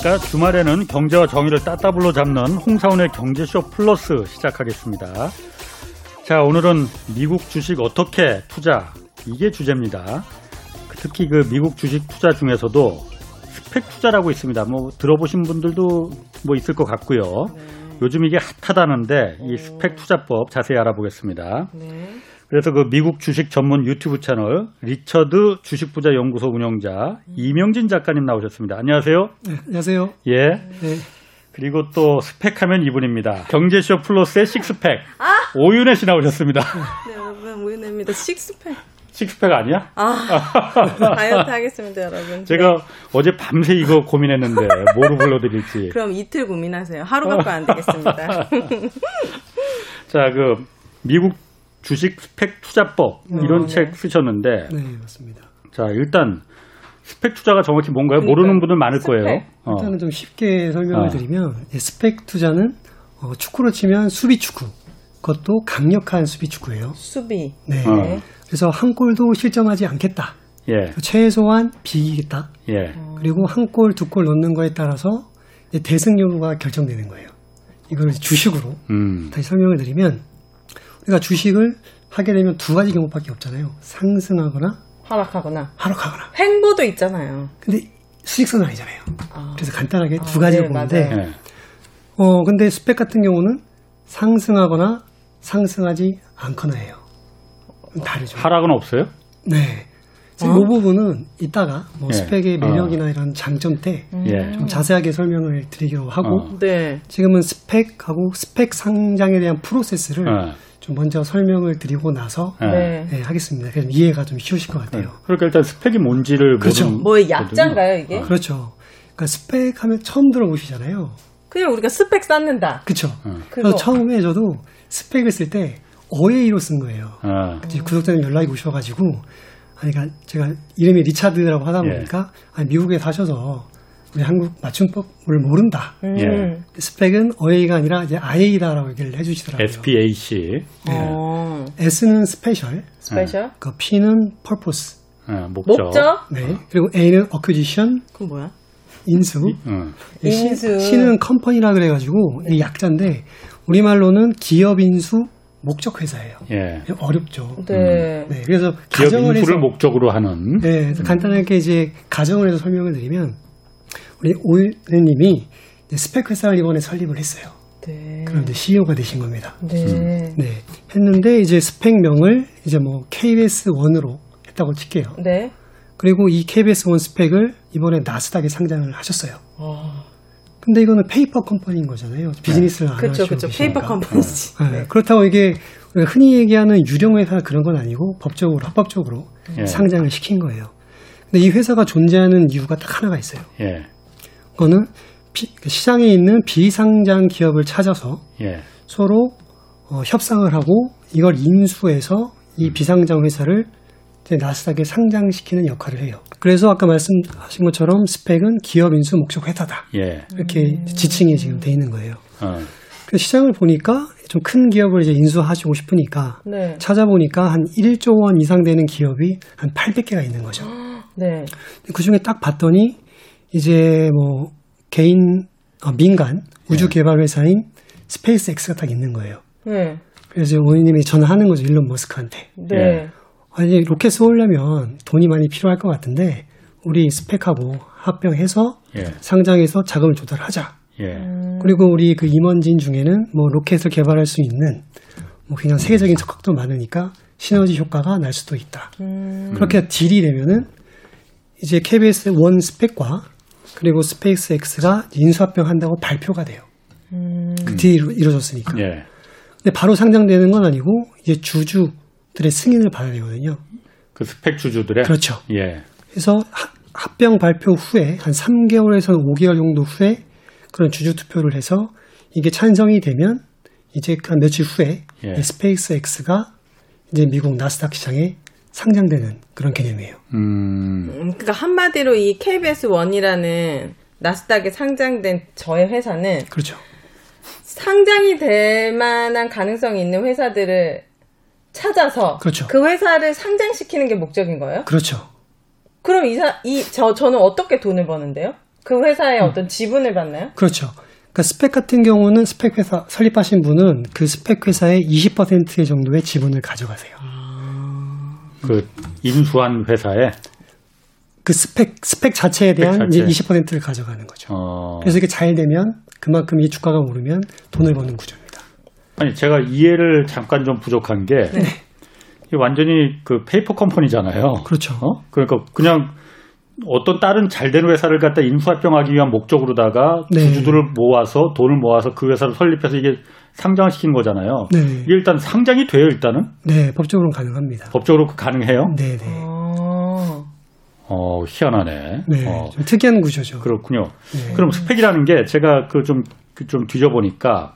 안녕하십니까. 주말에는 경제와 정의를 따따블로 잡는 홍사훈의 경제쇼 플러스 시작하겠습니다. 자, 오늘은 미국 주식 어떻게 투자 이게 주제입니다. 특히 그 미국 주식 투자 중에서도 스팩 투자라고 있습니다. 뭐 들어보신 분들도 뭐 있을 것 같고요. 네. 요즘 이게 핫하다는데 이 스팩 투자법 자세히 알아보겠습니다. 네. 그래서 그 미국 주식 전문 유튜브 채널 리처드 주식부자 연구소 운영자 이명진 작가님 나오셨습니다. 안녕하세요. 네, 안녕하세요. 예. 네. 그리고 또 스펙하면 이분입니다. 경제쇼 플러스의 식스팩 아! 오윤혜 씨 나오셨습니다. 네, 여러분 오윤혜입니다. 식스팩. 식스팩 아니야? 아, 다이어트 하겠습니다, 여러분. 제가 네. 어제 밤새 이거 고민했는데 뭐로 불러드릴지. 그럼 이틀 고민하세요. 하루 갖고 안 되겠습니다. 자, 그 미국 주식 스펙 투자법 이런 어, 책 쓰셨는데 네 맞습니다. 자 일단 스펙 투자가 정확히 뭔가요? 그러니까, 모르는 분들 많을 스펙. 거예요. 어. 일단은 좀 쉽게 설명을 어. 드리면 스펙 투자는 어, 축구로 치면 수비 축구. 그것도 강력한 수비 축구예요. 수비. 네. 어. 그래서 한 골도 실점하지 않겠다. 예. 최소한 비기겠다. 예. 그리고 한 골, 두 골 넣는 거에 따라서 대승 여부가 결정되는 거예요. 이걸 주식으로 음. 다시 설명을 드리면 그러니까 주식을 하게 되면 두 가지 경우밖에 없잖아요. 상승하거나 하락하거나 하락하거나 횡보도 있잖아요. 근데 수익성은 아니잖아요. 아. 그래서 간단하게 아, 두 가지를 네, 보는데 네. 어 근데 스펙 같은 경우는 상승하거나 상승하지 않거나 해요. 다르죠. 하락은 없어요? 네. 어? 이 부분은 이따가 뭐 예. 스펙의 매력이나 어. 이런 장점 때좀 예. 자세하게 설명을 드리기로 하고 어. 네. 지금은 스펙하고 스펙 상장에 대한 프로세스를 어. 좀 먼저 설명을 드리고 나서 네. 네, 하겠습니다. 그럼 이해가 좀 쉬우실 것 같아요. 네. 그러니까 일단 스팩이 뭔지를 그렇죠. 뭐 약자인가요 이게? 그렇죠. 그러니까 스펙 하면 처음 들어보시잖아요. 그냥 우리가 스펙 쌓는다. 그렇죠. 그래서 처음에 저도 스펙을 쓸 때 어이로 쓴 거예요. 어. 구독자님 연락이 오셔가지고 아니, 그러니까 제가 이름이 리차드라고 하다 예. 보니까 예. 아니, 미국에 사셔서 우리 한국 맞춤법을 모른다. 음. 예. 스팩은 어이가 아니라 이제 아이다라고 얘기를 해주시더라고요. SPAC. 네. 어. S는 special. special. 그 P는 purpose. 어, 목적. 목적. 네. 그리고 A는 acquisition. 그건 뭐야? 인수. 음. 인수. C는 컴퍼니라 그래가지고 이 약자인데 우리말로는 기업 인수 목적 회사예요. 예. 어렵죠. 네. 음. 네. 그래서 가정을 해서 목적으로 하는. 네. 그래서 간단하게 이제 가정을 해서 설명을 드리면 우리 오일님이 스팩 회사를 이번에 설립을 했어요. 네. 그럼 이제 CEO가 되신 겁니다. 네. 음. 네. 했는데 이제 스팩명을 이제 뭐 KBS 원으로 했다고 칠게요. 네. 그리고 이 KBS 원 스팩을 이번에 나스닥에 상장을 하셨어요. 아. 근데 이거는 페이퍼 컴퍼니인 거잖아요. 비즈니스를 안 그쵸, 하시고 그쵸. 페이퍼 컴퍼니지. 네. 네. 그렇다고 이게 흔히 얘기하는 유령 회사 그런 건 아니고 법적으로 합법적으로 예. 상장을 시킨 거예요. 근데 이 회사가 존재하는 이유가 딱 하나가 있어요. 예. 그거는 비, 시장에 있는 비상장 기업을 찾아서 예. 서로 어, 협상을 하고 이걸 인수해서 이 음. 비상장 회사를 나스닥에 상장시키는 역할을 해요. 그래서 아까 말씀하신 것처럼 스펙은 기업 인수 목적 회사다. 예. 이렇게 음. 지칭이 지금 돼 있는 거예요. 어. 그 시장을 보니까 좀 큰 기업을 이제 인수하시고 싶으니까 네. 찾아보니까 한 1조 원 이상 되는 기업이 한 800개가 있는 거죠. 네. 그 중에 딱 봤더니 이제 뭐 개인 어, 민간 우주 네. 개발 회사인 스페이스 X가 딱 있는 거예요. 네. 그래서 원희님이 전화하는 거죠 일론 머스크한테. 네. 예. 아니 로켓 쏘려면 돈이 많이 필요할 것 같은데 우리 스팩하고 합병해서 예. 상장해서 자금을 조달하자. 예. 그리고 우리 그 임원진 중에는 뭐 로켓을 개발할 수 있는 뭐 그냥 세계적인 석학도 많으니까 시너지 효과가 날 수도 있다. 음. 그렇게 딜이 되면은 이제 KBS 원 스팩과 그리고 스페이스 X가 인수합병 한다고 발표가 돼요. 음. 그 딜이 이루어졌으니까. 예. 근데 바로 상장되는 건 아니고 이제 주주들의 승인을 받아야 되거든요. 그 스팩 주주들의 그렇죠. 예. 그래서 합병 발표 후에 한 3개월에서 5개월 정도 후에 그런 주주 투표를 해서 이게 찬성이 되면 이제 한 며칠 후에 예. 스페이스 X가 이제 미국 나스닥 시장에 상장되는 그런 개념이에요. 음. 그러니까 한마디로 이 KBS 원이라는 나스닥에 상장된 저의 회사는 그렇죠. 상장이 될 만한 가능성이 있는 회사들을 찾아서 그렇죠. 그 회사를 상장시키는 게 목적인 거예요? 그렇죠. 그럼 이사 이 저 저는 어떻게 돈을 버는데요? 그 회사에 어떤 지분을 받나요? 그렇죠. 그러니까 스팩 같은 경우는 스팩 회사 설립하신 분은 그 스팩 회사의 20% 정도의 지분을 가져가세요. 그 인수한 회사에 그 스팩 스팩 자체에 대한 스팩 자체. 이제 20%를 가져가는 거죠. 어. 그래서 이게 잘 되면 그만큼 이 주가가 오르면 돈을 버는 구조입니다. 아니 제가 이해를 잠깐 좀 부족한 게 네. 완전히 그 페이퍼 컴퍼니잖아요. 그렇죠. 어? 그러니까 그냥 어떤 다른 잘 되는 회사를 갖다 인수합병하기 위한 목적으로다가 네. 주주들을 모아서 돈을 모아서 그 회사를 설립해서 이게 상장을 시킨 거잖아요. 네. 이게 일단 상장이 돼요, 일단은? 네, 법적으로는 가능합니다. 법적으로 가능해요? 네, 네. 어. 어, 희한하네. 네, 어, 좀 특이한 구조죠. 그렇군요. 네. 그럼 스펙이라는 게 제가 그 좀 좀 뒤져보니까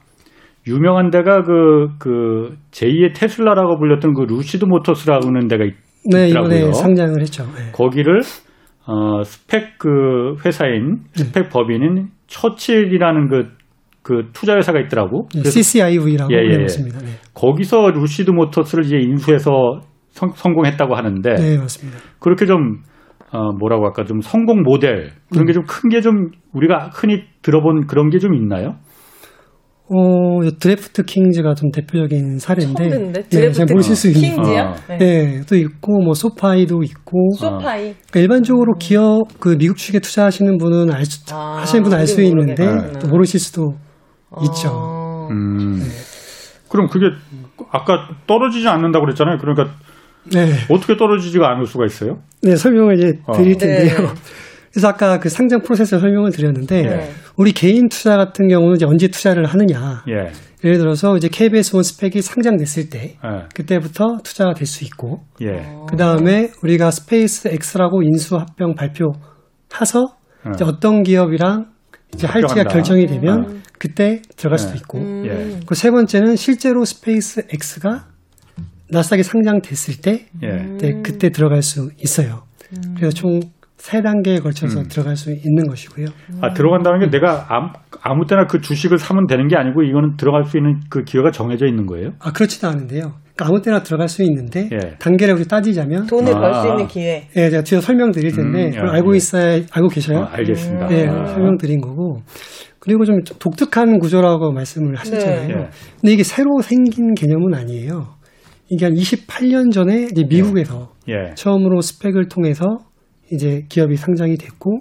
유명한 데가 그, 그, 제2의 테슬라라고 불렸던 그 루시드 모터스라는 데가 있, 네, 있더라고요. 이번에 상장을 했죠. 네. 거기를 어, 스팩 그 회사인 네. 스팩 법인인 처칠이라는 그, 그 투자 회사가 있더라고. 네, 그래서 CCIV라고 예, 예, 예. 불렸습니다. 네. 거기서 루시드 모터스를 이제 인수해서 성, 성공했다고 하는데 네, 맞습니다. 그렇게 좀 어, 뭐라고 할까 좀 성공 모델 그런 게 음. 좀큰 게좀 우리가 흔히 들어본 그런 게 좀 있나요? 어, 드래프트 킹즈가 좀 대표적인 사례인데, 처음 듣는데? 예, 잘 드래프트 모르실 수 있는. 킹즈요? 어. 네. 예, 또 있고, 뭐, 소파이도 있고. 소파이. 그러니까 일반적으로 기업, 그 미국 주식에 투자하시는 분은 알 수, 아, 하시는 분은 알 수 있는데, 모르겠구나. 또 모르실 수도 있죠. 어. 음. 그럼 그게 아까 떨어지지 않는다고 그랬잖아요. 그러니까 네. 어떻게 떨어지지가 않을 수가 있어요? 네, 설명을 이제 어. 드릴 텐데요. 네. 그래서 아까 그 상장 프로세스 설명을 드렸는데, 네. 우리 개인 투자 같은 경우는 이제 언제 투자를 하느냐. 예. 예를 들어서 이제 KBS 원 스팩이 상장됐을 때, 예. 그때부터 투자가 될 수 있고, 예. 그 다음에 우리가 스페이스 X라고 인수 합병 발표해서 어. 이제 어떤 기업이랑 이제 할지가. 결정이 되면 어. 그때 들어갈 수도 네. 있고, 음. 예. 그세 번째는 실제로 스페이스 X가 나스닥에 상장됐을 때 예. 네, 그때 들어갈 수 있어요. 그래서 총 세 단계에 걸쳐서 음. 들어갈 수 있는 것이고요. 아, 들어간다는 게 내가 아무, 아무 때나 그 주식을 사면 되는 게 아니고 이거는 들어갈 수 있는 그 기회가 정해져 있는 거예요? 아 그렇지도 않은데요. 그러니까 아무 때나 들어갈 수 있는데 예. 단계를 우리 따지자면 돈을 아. 벌수 있는 기회. 예, 제가 뒤에 설명드릴 텐데 음, 야, 알고 예. 있어야 알고 계셔요? 아, 알겠습니다. 네, 아. 설명드린 거고. 그리고 좀 독특한 구조라고 말씀을 하셨잖아요. 네. 예. 근데 이게 새로 생긴 개념은 아니에요. 이게 한 28년 전에 이제 미국에서 예. 처음으로 스펙을 통해서 이제 기업이 상장이 됐고,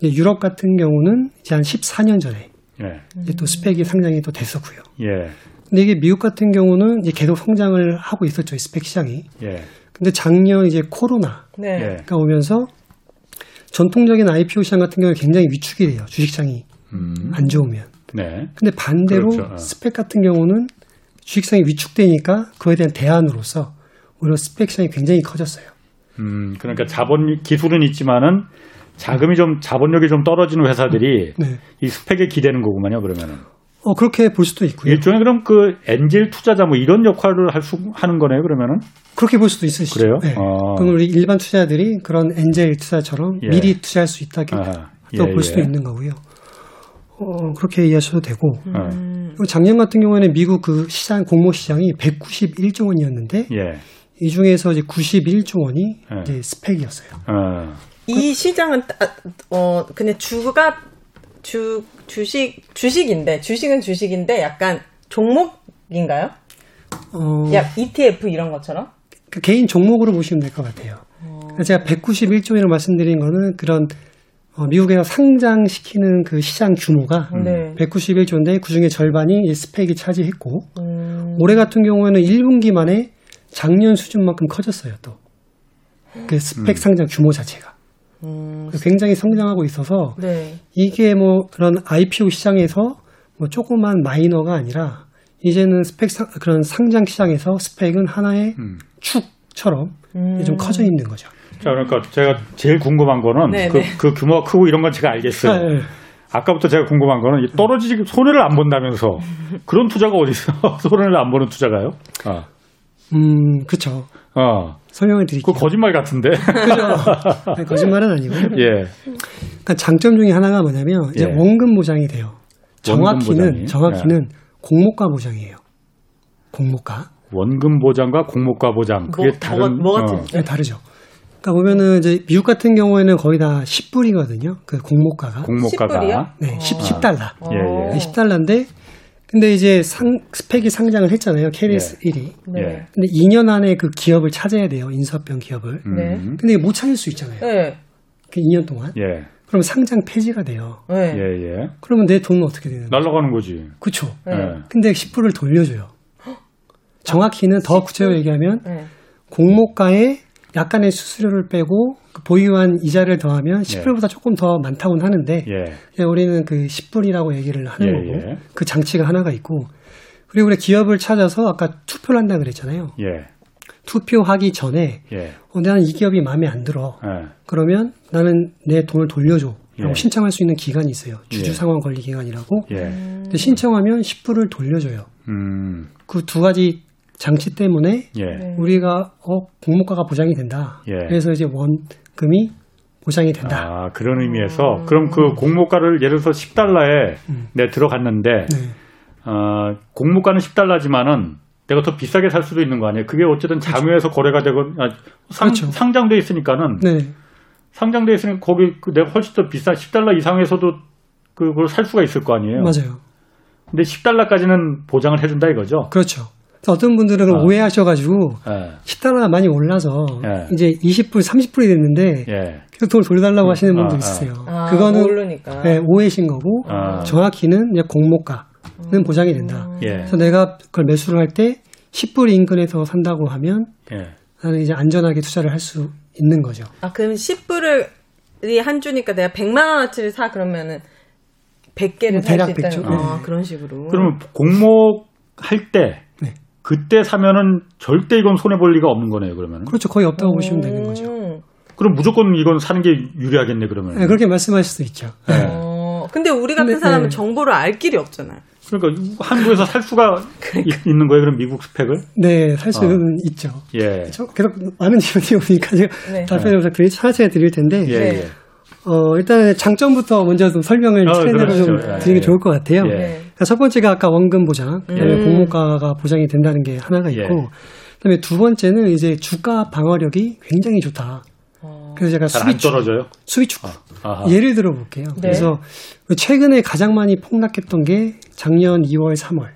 이제 유럽 같은 경우는 이제 한 14년 전에 예. 이제 또 스펙이 상장이 또 됐었고요. 예. 근데 이게 미국 같은 경우는 이제 계속 성장을 하고 있었죠, 이 스펙 시장이. 예. 근데 작년 이제 코로나 네. 예. 가 오면서 전통적인 IPO 시장 같은 경우는 굉장히 위축이 돼요. 주식시장이 음. 안 좋으면. 네. 근데 반대로 그렇죠. 어. 스펙 같은 경우는 주식시장이 위축되니까 그거에 대한 대안으로서 오히려 스펙 시장이 굉장히 커졌어요. 음, 그러니까 자본 기술은 있지만은 자금이 좀 자본력이 좀 떨어지는 회사들이 네. 이 스펙에 기대는 거구만요. 그러면은 어, 그렇게 볼 수도 있고요. 일종의 그럼 그 엔젤 투자자 뭐 이런 역할을 할 수 하는 거네요. 그러면은 그렇게 볼 수도 있으시죠. 그래요? 네. 어. 그럼 우리 일반 투자들이 그런 엔젤 투자처럼 예. 미리 투자할 수 있다고. 또 예, 볼 수도 예. 있는 거고요. 어, 그렇게 이해하셔도 되고. 어. 음. 그리고 작년 같은 경우에는 미국 그 시장 공모 시장이 191조 원이었는데 예. 이 중에서 이제 91조 원이 예. 이제 스펙이었어요. 어. 이 시장은 따- 어 그냥 주가 주 주식 주식인데 주식은 주식인데 약간 종목인가요? 어, 약 ETF 이런 것처럼? 그 개인 종목으로 보시면 될 것 같아요. 그러니까 제가 191조 원이라고 말씀드린 거는 그런 어, 미국에서 상장시키는 그 시장 규모가 네. 191조인데 그 중에 절반이 이 스펙이 차지했고 음. 올해 같은 경우에는 1분기 만에 작년 수준만큼 커졌어요 또. 그 스펙 상장 규모 자체가. 음. 굉장히 성장하고 있어서 네. 이게 뭐 그런 IPO 시장에서 뭐 조그만 마이너가 아니라 이제는 스펙 상, 그런 상장 시장에서 스펙은 하나의 음. 축처럼 음. 좀 커져 있는 거죠. 자, 그러니까 제가 제일 궁금한 거는 네, 그, 네. 그 규모가 크고 이런 건 제가 알겠어요. 아, 예. 아까부터 제가 궁금한 거는 이 떨어지지 손해를 안 본다면서 그런 투자가 어디 있어? 손해를 안 보는 투자가요? 아, 음, 그렇죠. 어, 설명을 드릴게요. 그 거짓말 같은데. 그죠? 아니, 거짓말은 아니고요. 예, 그러니까 장점 중에 하나가 뭐냐면 이제 예. 원금 보장이 돼요. 정확히는 원금 보장이. 예. 정확히는 공모가 보장이에요. 공모가. 원금 보장과 공모가 보장 그게 뭐, 다른 뭐가, 뭐가 어? 네, 다르죠. 그러니까 보면은 이제 미국 같은 경우에는 거의 다 10불이거든요. 그 공모가가. 공모가가 10불이요? 네, 10, 10달러. 예, 예. 네, 10달러인데 근데 이제 상 스펙이 상장을 했잖아요. KBS 예. 1위. 네. 근데 2년 안에 그 기업을 찾아야 돼요. 인수합병 기업을. 네. 음. 근데 못 찾을 수 있잖아요. 네. 그 2년 동안. 예. 그럼 상장 폐지가 돼요. 네. 예, 예. 그러면 내 돈은 어떻게 되는 거예요? 날라가는 거지. 그쵸. 네. 예. 근데 10불을 돌려줘요. 정확히는 더 10불? 구체적으로 얘기하면 네. 공모가에 약간의 수수료를 빼고 그 보유한 이자를 더하면 10불보다 조금 더 많다고는 하는데 예. 예, 우리는 그 10불이라고 얘기를 하는 예, 거고 예. 그 장치가 하나가 있고 그리고 우리 기업을 찾아서 아까 투표를 한다 그랬잖아요. 예. 투표하기 전에 예. 어, 나는 이 기업이 마음에 안 들어. 예. 그러면 나는 내 돈을 돌려줘. 라고 예. 신청할 수 있는 기간이 있어요. 주주 예. 상환 권리 기간이라고. 예. 근데 신청하면 10불을 돌려줘요. 음. 그두 가지 장치 때문에 예. 네. 우리가 어 공모가가 보장이 된다. 예. 그래서 이제 원금이 보장이 된다. 아, 그런 의미에서 그럼 그 공모가를 예를 들어서 10달러에 내 들어갔는데 네. 어, 공모가는 10달러지만은 내가 더 비싸게 살 수도 있는 거 아니에요? 그게 어쨌든 장외에서 거래가 되고 아, 상, 그렇죠. 상장돼 있으니까는 네. 상장돼 있으니까 거기 그 내가 훨씬 더 비싼 10달러 이상에서도 그걸 살 수가 있을 거 아니에요? 맞아요. 근데 10달러까지는 보장을 해준다 이거죠? 그렇죠. 어떤 분들은 아. 오해하셔가지고 예. 10달러가 많이 올라서 예. 이제 20불, 30불이 됐는데 예. 계속 돈을 돌려달라고 하시는 분도 아, 아. 있으세요. 아, 그거는 모르니까. 네, 오해신 거고 아. 정확히는 이제 공모가는 보장이 된다. 예. 그래서 내가 그걸 매수를 할때 10불 인근에서 산다고 하면 예. 나는 이제 안전하게 투자를 할 수 있는 거죠. 아, 그럼 10불이 한 주니까 내가 100만 원어치를 사 그러면은 100개를 뭐살 대략 수 있다는 100조. 아, 네. 그런 식으로. 그러면 공모 할 때 네. 그때 사면은 절대 이건 손해 볼 리가 없는 거네요. 그러면. 그렇죠. 거의 없다고 보시면 되는 거죠. 음. 그럼 무조건 이건 사는 게 유리하겠네 그러면. 네, 그렇게 말씀하실 수 있죠. 네. 어, 근데 우리 같은 근데, 사람은 네. 정보를 알 길이 없잖아요. 그러니까 한국에서 살 수가 있- 있는 거예요. 그럼 미국 스펙을? 네, 살 수는 어. 있죠. 예. 저 계속 많은 질문이 오니까 제가 네. 답변을 드릴, 차차에 드릴 텐데, 예. 네. 예. 어, 일단 장점부터 먼저 좀 설명을 어, 차례대로 좀 그렇죠. 예, 드리는 게 예. 좋을 것 같아요. 예. 네. 그러니까 첫 번째가 아까 원금 보장, 그다음에 음. 공모가가 보장이 된다는 게 하나가 있고, 예. 그다음에 두 번째는 이제 주가 방어력이 굉장히 좋다. 어. 그래서 제가 수비 축, 떨어져요? 수비 축구 아하. 예를 들어 볼게요. 네. 그래서 최근에 가장 많이 폭락했던 게 작년 2월, 3월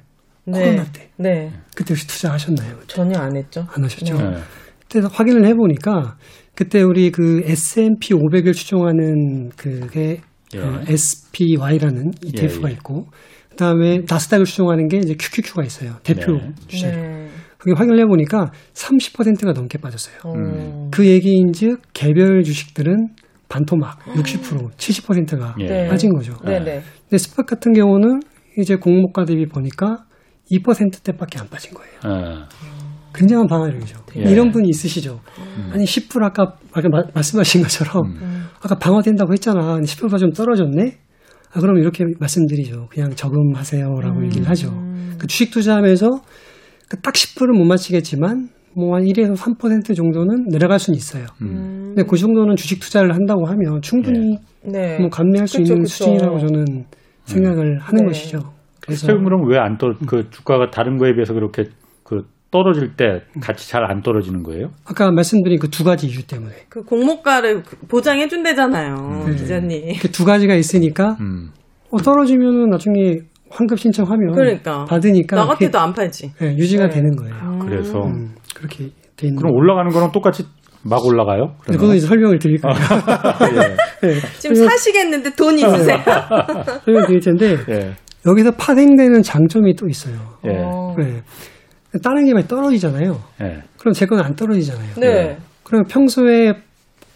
코로나 때 네. 그때 혹시 투자하셨나요? 전혀 안 했죠. 안 하셨죠? 예. 그때 확인을 해보니까 그때 우리 그 S&P 500을 추종하는 그게 예. 어, SPY라는 ETF가 예, 예. 있고 그다음에 나스닥을 추종하는 게 이제 QQQ가 있어요. 대표 네. 주식. 네. 그게 확인을 해보니까 30%가 넘게 빠졌어요. 어. 음. 그 얘기인즉 개별 주식들은 반토막 60% 70%가 예. 네. 빠진 거죠. 네, 네. 근데 스펙 같은 경우는 이제 공모가 대비 보니까 2%대밖에 안 빠진 거예요. 예. 굉장한 방어력이죠. 예. 이런 분이 있으시죠. 아니 10% 아까 아까 마- 말씀하신 것처럼 음. 아까 방어된다고 했잖아. 근데 10%가 좀 떨어졌네. 아, 그럼 이렇게 말씀드리죠. 그냥 저금하세요라고 얘기를 하죠. 그 주식 투자하면서 그딱 10%는 못 맞히겠지만 뭐한 1에서 3% 정도는 내려갈 수는 있어요. 음. 근데 그 정도는 주식 투자를 한다고 하면 충분히 네. 뭐 감내할 수 그쵸, 있는 그쵸. 수준이라고 저는 생각을 하는 네. 것이죠. 그래서 스펙은 그럼 왜안 떨, 그 주가가 다른 거에 비해서 그렇게 그 떨어질 때 같이 잘 안 떨어지는 거예요? 아까 말씀드린 그 두 가지 이유 때문에 그 공모가를 보장해 준대잖아요, 네. 기자님. 이렇게 두 가지가 있으니까 음. 어, 떨어지면은 나중에 환급 신청하면 그러니까. 받으니까 나 같아도 안 팔지. 예, 유지가 네. 되는 거예요. 그래서 음, 그렇게 돼 있는 그럼 올라가는 거랑 똑같이 막 올라가요? 근데 그건 이제 설명을 드릴 거예요. 예. 예, 지금 사시겠는데 돈 있으세요? 설명 드릴 텐데 예. 여기서 파생되는 장점이 또 있어요. 예. 어. 네. 다른 게 많이 떨어지잖아요. 예. 그럼 제 건 안 떨어지잖아요. 네. 그럼 평소에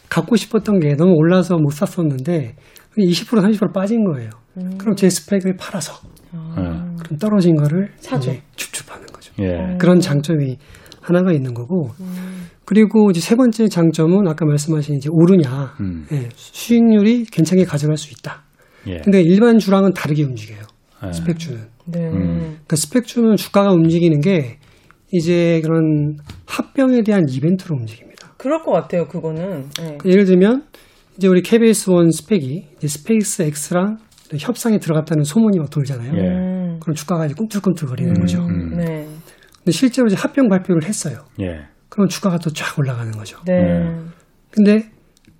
갖고 싶었던 게 너무 올라서 못 샀었는데 20% 30% 빠진 거예요. 음. 그럼 제 스펙을 팔아서 예. 그럼 떨어진 거를 사죠. 이제 줍줍하는 거죠. 예. 그런 장점이 하나가 있는 거고 그리고 이제 세 번째 장점은 아까 말씀하신 이제 오르냐 음. 예, 수익률이 괜찮게 가져갈 수 있다. 예. 근데 일반 주랑은 다르게 움직여요. 예. SPAC주는. 네. 음. 그 SPAC주는 주가가 움직이는 게 이제 그런 합병에 대한 이벤트로 움직입니다. 그럴 것 같아요, 그거는. 네. 그 예를 들면 이제 우리 KBS 원 스펙이 이제 스페이스 X랑 협상에 들어갔다는 소문이 막 돌잖아요. 예. 음. 그럼 주가가 이제 꿈틀꿈틀거리는 거죠. 음. 네. 근데 실제로 이제 합병 발표를 했어요. 예. 그럼 주가가 또 쫙 올라가는 거죠. 네. 네. 근데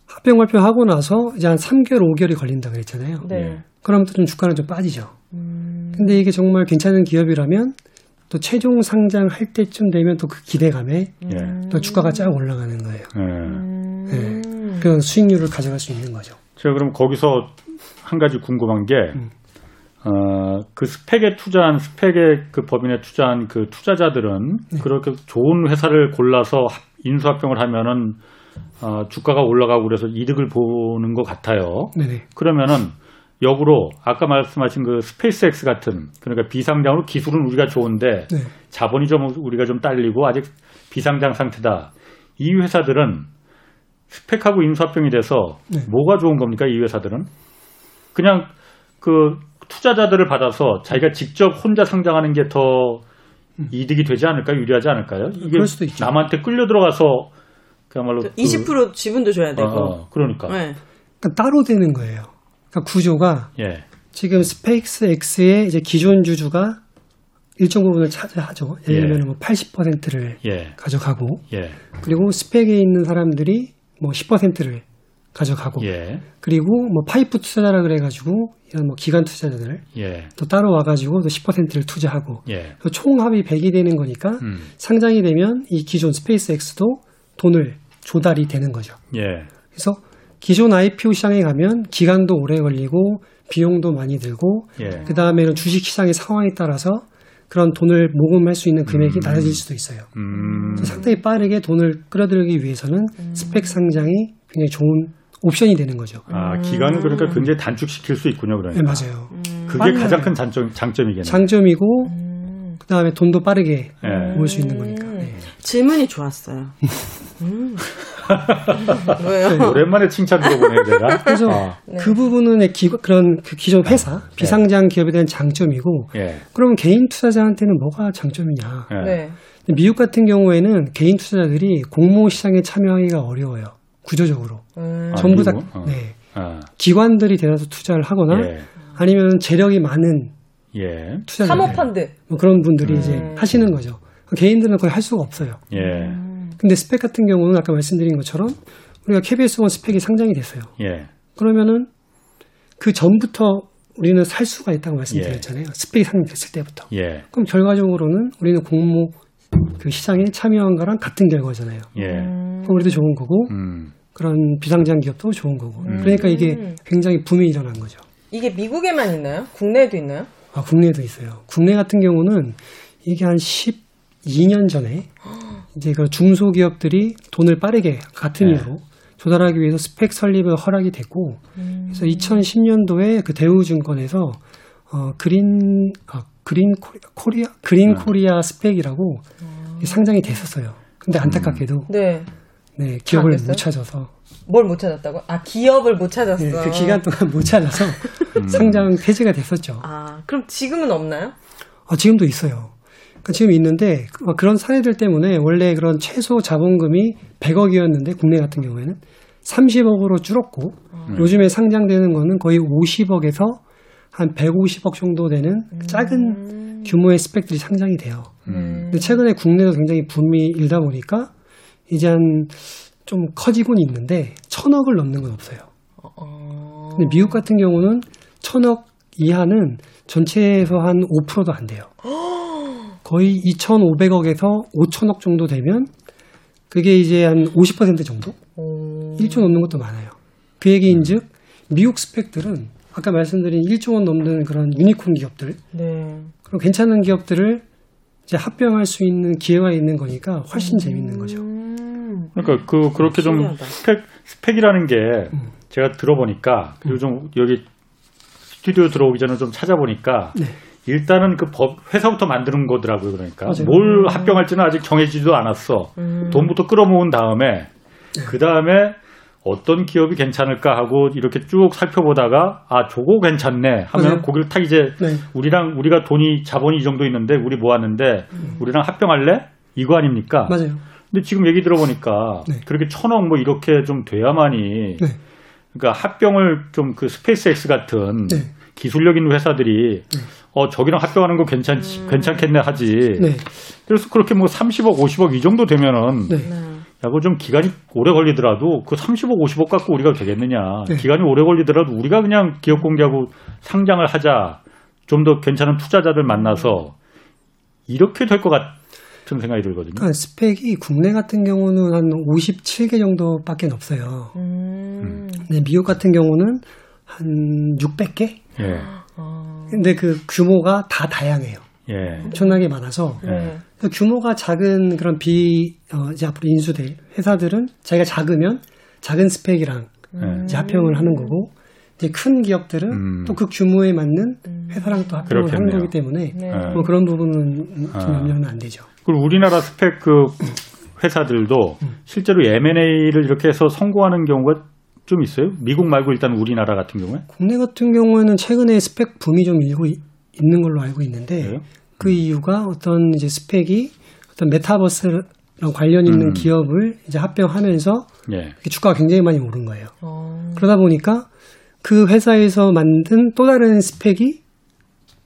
합병 발표하고 나서 이제 한 3개월, 5개월이 걸린다 그랬잖아요. 네. 그러면 또 좀 주가는 좀 빠지죠. 음. 근데 이게 정말 괜찮은 기업이라면 또 최종 상장할 때쯤 되면 또 그 기대감에 예. 또 주가가 쫙 올라가는 거예요. 예. 음. 그런 수익률을 가져갈 수 있는 거죠. 제가 그럼 거기서 한 가지 궁금한 게, 음. 어, 그 스펙에 투자한, 스펙에 그 법인에 투자한 그 투자자들은 네. 그렇게 좋은 회사를 골라서 합- 인수합병을 하면은, 어, 주가가 올라가고 그래서 이득을 보는 것 같아요. 네네. 그러면은 역으로 아까 말씀하신 그 스페이스X 같은 그러니까 비상장으로 기술은 우리가 좋은데 네. 자본이 좀 우리가 좀 딸리고 아직 비상장 상태다. 이 회사들은 스펙하고 인수합병이 돼서 네. 뭐가 좋은 겁니까? 이 회사들은 그냥 그 투자자들을 받아서 자기가 직접 혼자 상장하는 게 더 이득이 되지 않을까요? 유리하지 않을까요? 이게 음. 그럴 수도 있죠. 남한테 끌려 들어가서 그야말로 그- 20% 지분도 줘야 되고. 어, 어, 그러니까 네. 그러니까 따로 되는 거예요. 그러니까 구조가 예 지금 스페이스 X의 이제 기존 주주가 일정 부분을 차지하죠. 예를 예. 들면 뭐 80%를 예, 가져가고 예, 그리고 SPAC에 있는 사람들이 뭐 10%를 가져가고 예, 그리고 뭐 파이프 투자자라 그래가지고 이런 뭐 기관 투자자들 예, 또 따로 와가지고 또 10%를 투자하고 예. 그 총합이 100이 되는 거니까 음, 상장이 되면 이 기존 스페이스 X도 돈을 조달이 되는 거죠. 예, 그래서 기존 IPO 시장에 가면 기간도 오래 걸리고 비용도 많이 들고 예. 그 다음에는 주식 시장의 상황에 따라서 그런 돈을 모금할 수 있는 금액이 음. 낮아질 수도 있어요. 음, 상당히 빠르게 돈을 끌어들이기 위해서는 스펙 상장이 굉장히 좋은 옵션이 되는 거죠. 아, 기간을 그러니까 굉장히 단축시킬 수 있군요, 네, 그러니까. 맞아요. 그게 빨리 가장. 큰 장점, 장점이겠네요. 장점이고 음. 그 다음에 돈도 빠르게 예. 모을 수 있는 거니까. 네. 질문이 좋았어요. 음. 왜요? 오랜만에 칭찬 들어보네요, 제가. 그래서 아, 그 부분은 기, 그런 그 기존 회사 비상장 기업에 대한 장점이고 예, 그러면 개인 투자자한테는 뭐가 장점이냐? 예. 네. 미국 같은 경우에는 개인 투자자들이 공모 시장에 참여하기가 어려워요. 구조적으로 음. 아, 전부 다? 어. 네. 아, 기관들이 대다수 투자를 하거나 예, 아니면 재력이 많은 예, 투자자들 사모펀드. 뭐 그런 분들이 음. 이제 하시는 거죠. 개인들은 거의 할 수가 없어요. 예, 근데 스펙 같은 경우는 아까 말씀드린 것처럼 우리가 KBS 원 스펙이 상장이 됐어요. 예, 그러면은 그 전부터 우리는 살 수가 있다고 말씀드렸잖아요. 스펙이 상장됐을 때부터. 예, 그럼 결과적으로는 우리는 공모 그 시장에 참여한 거랑 같은 결과잖아요. 예. 음. 그럼 우리도 좋은 거고 음, 그런 비상장 기업도 좋은 거고. 그러니까 이게 굉장히 붐이 일어난 거죠. 이게 미국에만 있나요? 국내에도 있나요? 아, 국내에도 있어요. 국내 같은 경우는 이게 한 12년 전에 이제 그 중소기업들이 돈을 빠르게 같은 네. 이유로 조달하기 위해서 SPAC 설립을 허락이 됐고 그래서 2010년도에 그 대우증권에서 어, 그린 아, 그린 코리아, 코리아 그린 네. 코리아 SPAC이라고 상장이 됐었어요. 근데 안타깝게도 네. 네, 기업을? 못 찾아서 뭘 못 찾았다고? 아, 기업을 못 찾았어. 네, 그 기간 동안 못 찾아서 음. 상장 폐지가 됐었죠. 아, 그럼 지금은 없나요? 어, 지금도 있어요. 그러니까 지금 있는데 그- 그런 사례들 때문에 원래 그런 최소 자본금이 100억이었는데 국내 같은 경우에는 30억으로 줄었고 요즘에 상장되는 거는 거의 50억에서 한 150억 정도 되는 작은 규모의 스펙들이 상장이 돼요. 음, 근데 최근에 국내도 굉장히 붐이 일다 보니까 이제 한 좀 커지곤 있는데 천억을 넘는 건 없어요. 어. 근데 미국 같은 경우는 천억 이하는 전체에서 한 5%도 안 돼요. 거의 2,500억에서 5천억 정도 되면 그게 이제 한 50% 정도? 오. 1조 넘는 것도 많아요. 그 얘기인 즉, 미국 스펙들은 아까 말씀드린 1조 원 넘는 그런 유니콘 기업들, 네. 그리고 괜찮은 기업들을 이제 합병할 수 있는 기회가 있는 거니까 훨씬 재밌는 거죠. 음. 그러니까 그 그렇게 좀. 스펙 스펙이라는 게 음. 제가 들어보니까 그리고 좀 여기 스튜디오 들어오기 전에 좀 찾아보니까 네. 일단은 그 법 회사부터 만드는 거더라고요. 그러니까 맞아요. 뭘 합병할지는 아직 정해지지도 않았어. 음. 돈부터 끌어모은 다음에 네. 그 다음에 어떤 기업이 괜찮을까 하고 이렇게 쭉 살펴보다가 아 저거 괜찮네 하면 맞아요. 거기를 탁 이제 네. 우리랑 우리가 돈이 자본이 이 정도 있는데 우리 모았는데 우리랑 합병할래? 이거 아닙니까? 맞아요. 근데 지금 얘기 들어보니까 네. 그렇게 천억 뭐 이렇게 좀 돼야만이 네. 그러니까 합병을 좀 그 스페이스X 같은 네. 기술력 있는 회사들이 어 저기랑 합병하는 거 괜찮지 괜찮겠네 하지. 네. 그래서 그렇게 뭐 30억, 50억 이 정도 되면은 네. 네. 야, 그좀 기간이 오래 걸리더라도 그 30억, 50억 갖고 우리가 되겠느냐. 네. 기간이 오래 걸리더라도 우리가 그냥 기업 공개하고 상장을 하자. 좀 더 괜찮은 투자자들 만나서 이렇게 될 것 같은 생각이 들거든요. 그러니까 스펙이 국내 같은 경우는 한 57개 정도밖에 없어요. 음. 네, 미국 같은 경우는 한 600개? 예. 근데 그 규모가 다 다양해요. 예. 엄청나게 많아서 예. 규모가 작은 그런 비 어, 이제 앞으로 인수될 회사들은 자기가 작으면 작은 스펙이랑 음. 이제 합병을 하는 거고 이제 큰 기업들은 음. 또그 규모에 맞는 음. 회사랑 또 합병을 그렇겠네요. 하는 거기 때문에 네. 뭐 그런 부분은 좀 아. 염려는 안 되죠. 그리고 우리나라 스펙 그 회사들도 음. 실제로 M&A를 이렇게 해서 성공하는 경우가 좀 있어요? 미국 말고 일단 우리나라 같은 경우에? 국내 같은 경우에는 최근에 스펙 붐이 좀 일고 있는 걸로 알고 있는데 네. 그 이유가 어떤 이제 스펙이 어떤 메타버스랑 관련 있는 음. 기업을 이제 합병하면서 예. 주가가 굉장히 많이 오른 거예요. 어. 그러다 보니까 그 회사에서 만든 또 다른 스펙이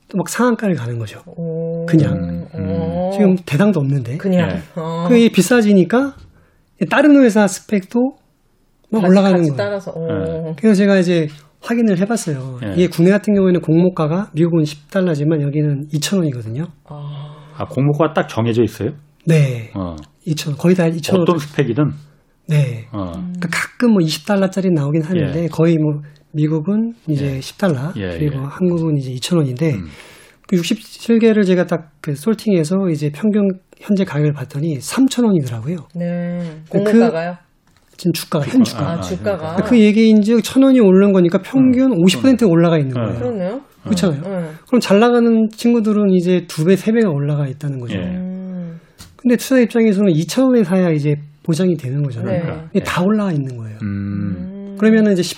또 막 상한가를 가는 거죠. 오. 그냥 음. 지금 대상도 없는데 그냥 네. 어. 그게 비싸지니까 다른 회사 스펙도 막 같이, 올라가는 거예요. 따라서. 네. 그래서 제가 이제 확인을 해봤어요. 네. 이게 국내 같은 경우에는 공모가가 미국은 10달러지만 여기는 2,000원이거든요. 아, 아 공모가가 딱 정해져 있어요? 네. 어. 2,000원. 거의 다 2,000원. 어떤 스펙이든? 네. 어. 그러니까 가끔 뭐 20달러짜리 나오긴 하는데 예. 거의 뭐 미국은 이제 예. 10달러 예, 그리고 예. 한국은 이제 2,000원인데 음. 그 67개를 제가 딱 그 솔팅해서 이제 평균 현재 가격을 봤더니 3,000원이더라고요. 네. 그 공모가가요? 지금 주가가 현 주가. 아, 주가가. 그 얘기인 즉 천 원이 오른 거니까 평균 음, 50% 올라가 있는 거예요. 그렇네요. 그렇잖아요. 음. 그럼 잘 나가는 친구들은 이제 두 배, 세 배가 올라가 있다는 거죠. 음. 근데 투자 입장에서는 2천 원에 사야 이제 보장이 되는 거잖아요. 네. 다 올라가 있는 거예요. 음. 그러면은 이제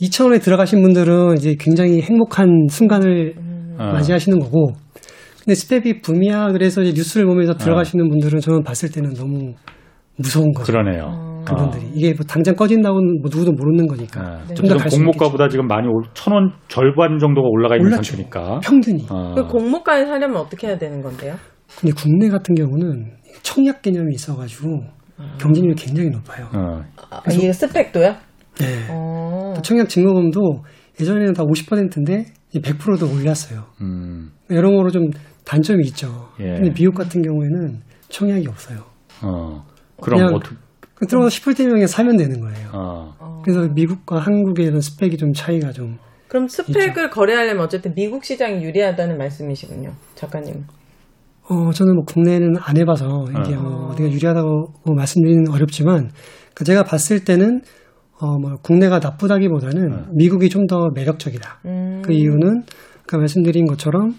2천 원에 들어가신 분들은 이제 굉장히 행복한 순간을 음. 맞이하시는 거고. 근데 SPAC이 붐이야 그래서 이제 뉴스를 보면서 들어가시는 분들은 저는 봤을 때는 너무 무서운 거죠. 그러네요. 그분들이 아. 이게 뭐 당장 꺼진다고는 뭐 누구도 모르는 거니까 네. 좀더 공모가보다 지금 많이 천 원 절반 정도가 올라가 있는 올랐죠. 상태니까 평균이 아. 그 공모가에 사려면 어떻게 해야 되는 건데요? 근데 국내 같은 경우는 청약 개념이 있어가지고 아. 경쟁률이 굉장히 높아요. 아, 아 이게 스펙도요? 네. 어. 청약 증거금도 예전에는 다 50%인데 100%도 올렸어요. 음. 여러모로 좀 단점이 있죠. 예. 근데 미국 같은 경우에는 청약이 없어요. 어. 그럼 어떻게 들어가서 싶을 때 명에 사면 되는 거예요. 어. 그래서 미국과 한국의 이런 스펙이 좀 차이가 좀. 그럼 스펙을 있죠. 거래하려면 어쨌든 미국 시장이 유리하다는 말씀이시군요, 작가님. 어, 저는 뭐 국내는 안 해봐서 이게 어. 뭐 어디가 유리하다고 말씀드리는 어렵지만 그 제가 봤을 때는 어, 뭐 국내가 나쁘다기보다는 어. 미국이 좀 더 매력적이다. 음. 그 이유는 아까 말씀드린 것처럼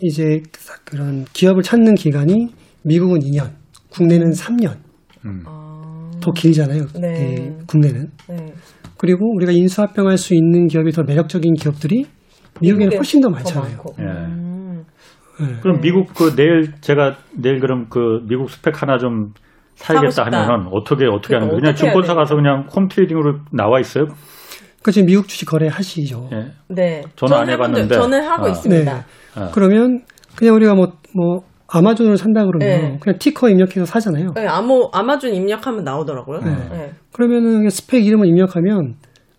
이제 그런 기업을 찾는 기간이 미국은 2년, 국내는 3년. 음. 어. 더 길잖아요. 네. 국내는. 네. 그리고 우리가 인수합병할 수 있는 기업이 더 매력적인 기업들이 미국에는 훨씬 더 많잖아요. 더 예. 음. 네. 그럼 미국 그 내일 제가 내일 그럼 그 미국 SPAC 하나 좀 사야겠다 하면은 어떻게 어떻게 하는 거예요? 그냥 증권사 가서 그냥 home trading으로 나와 있어요? 그 지금 미국 주식 거래 하시죠? 예. 네. 저는 안 해봤는데. 저는 하고 아. 있습니다. 네. 아. 그러면 그냥 우리가 뭐뭐 뭐 아마존을 산다 그러면 네. 그냥 ticker 입력해서 사잖아요. 네, 아모, 아마존 입력하면 나오더라고요. 네. 네. 그러면은 스펙 이름을 입력하면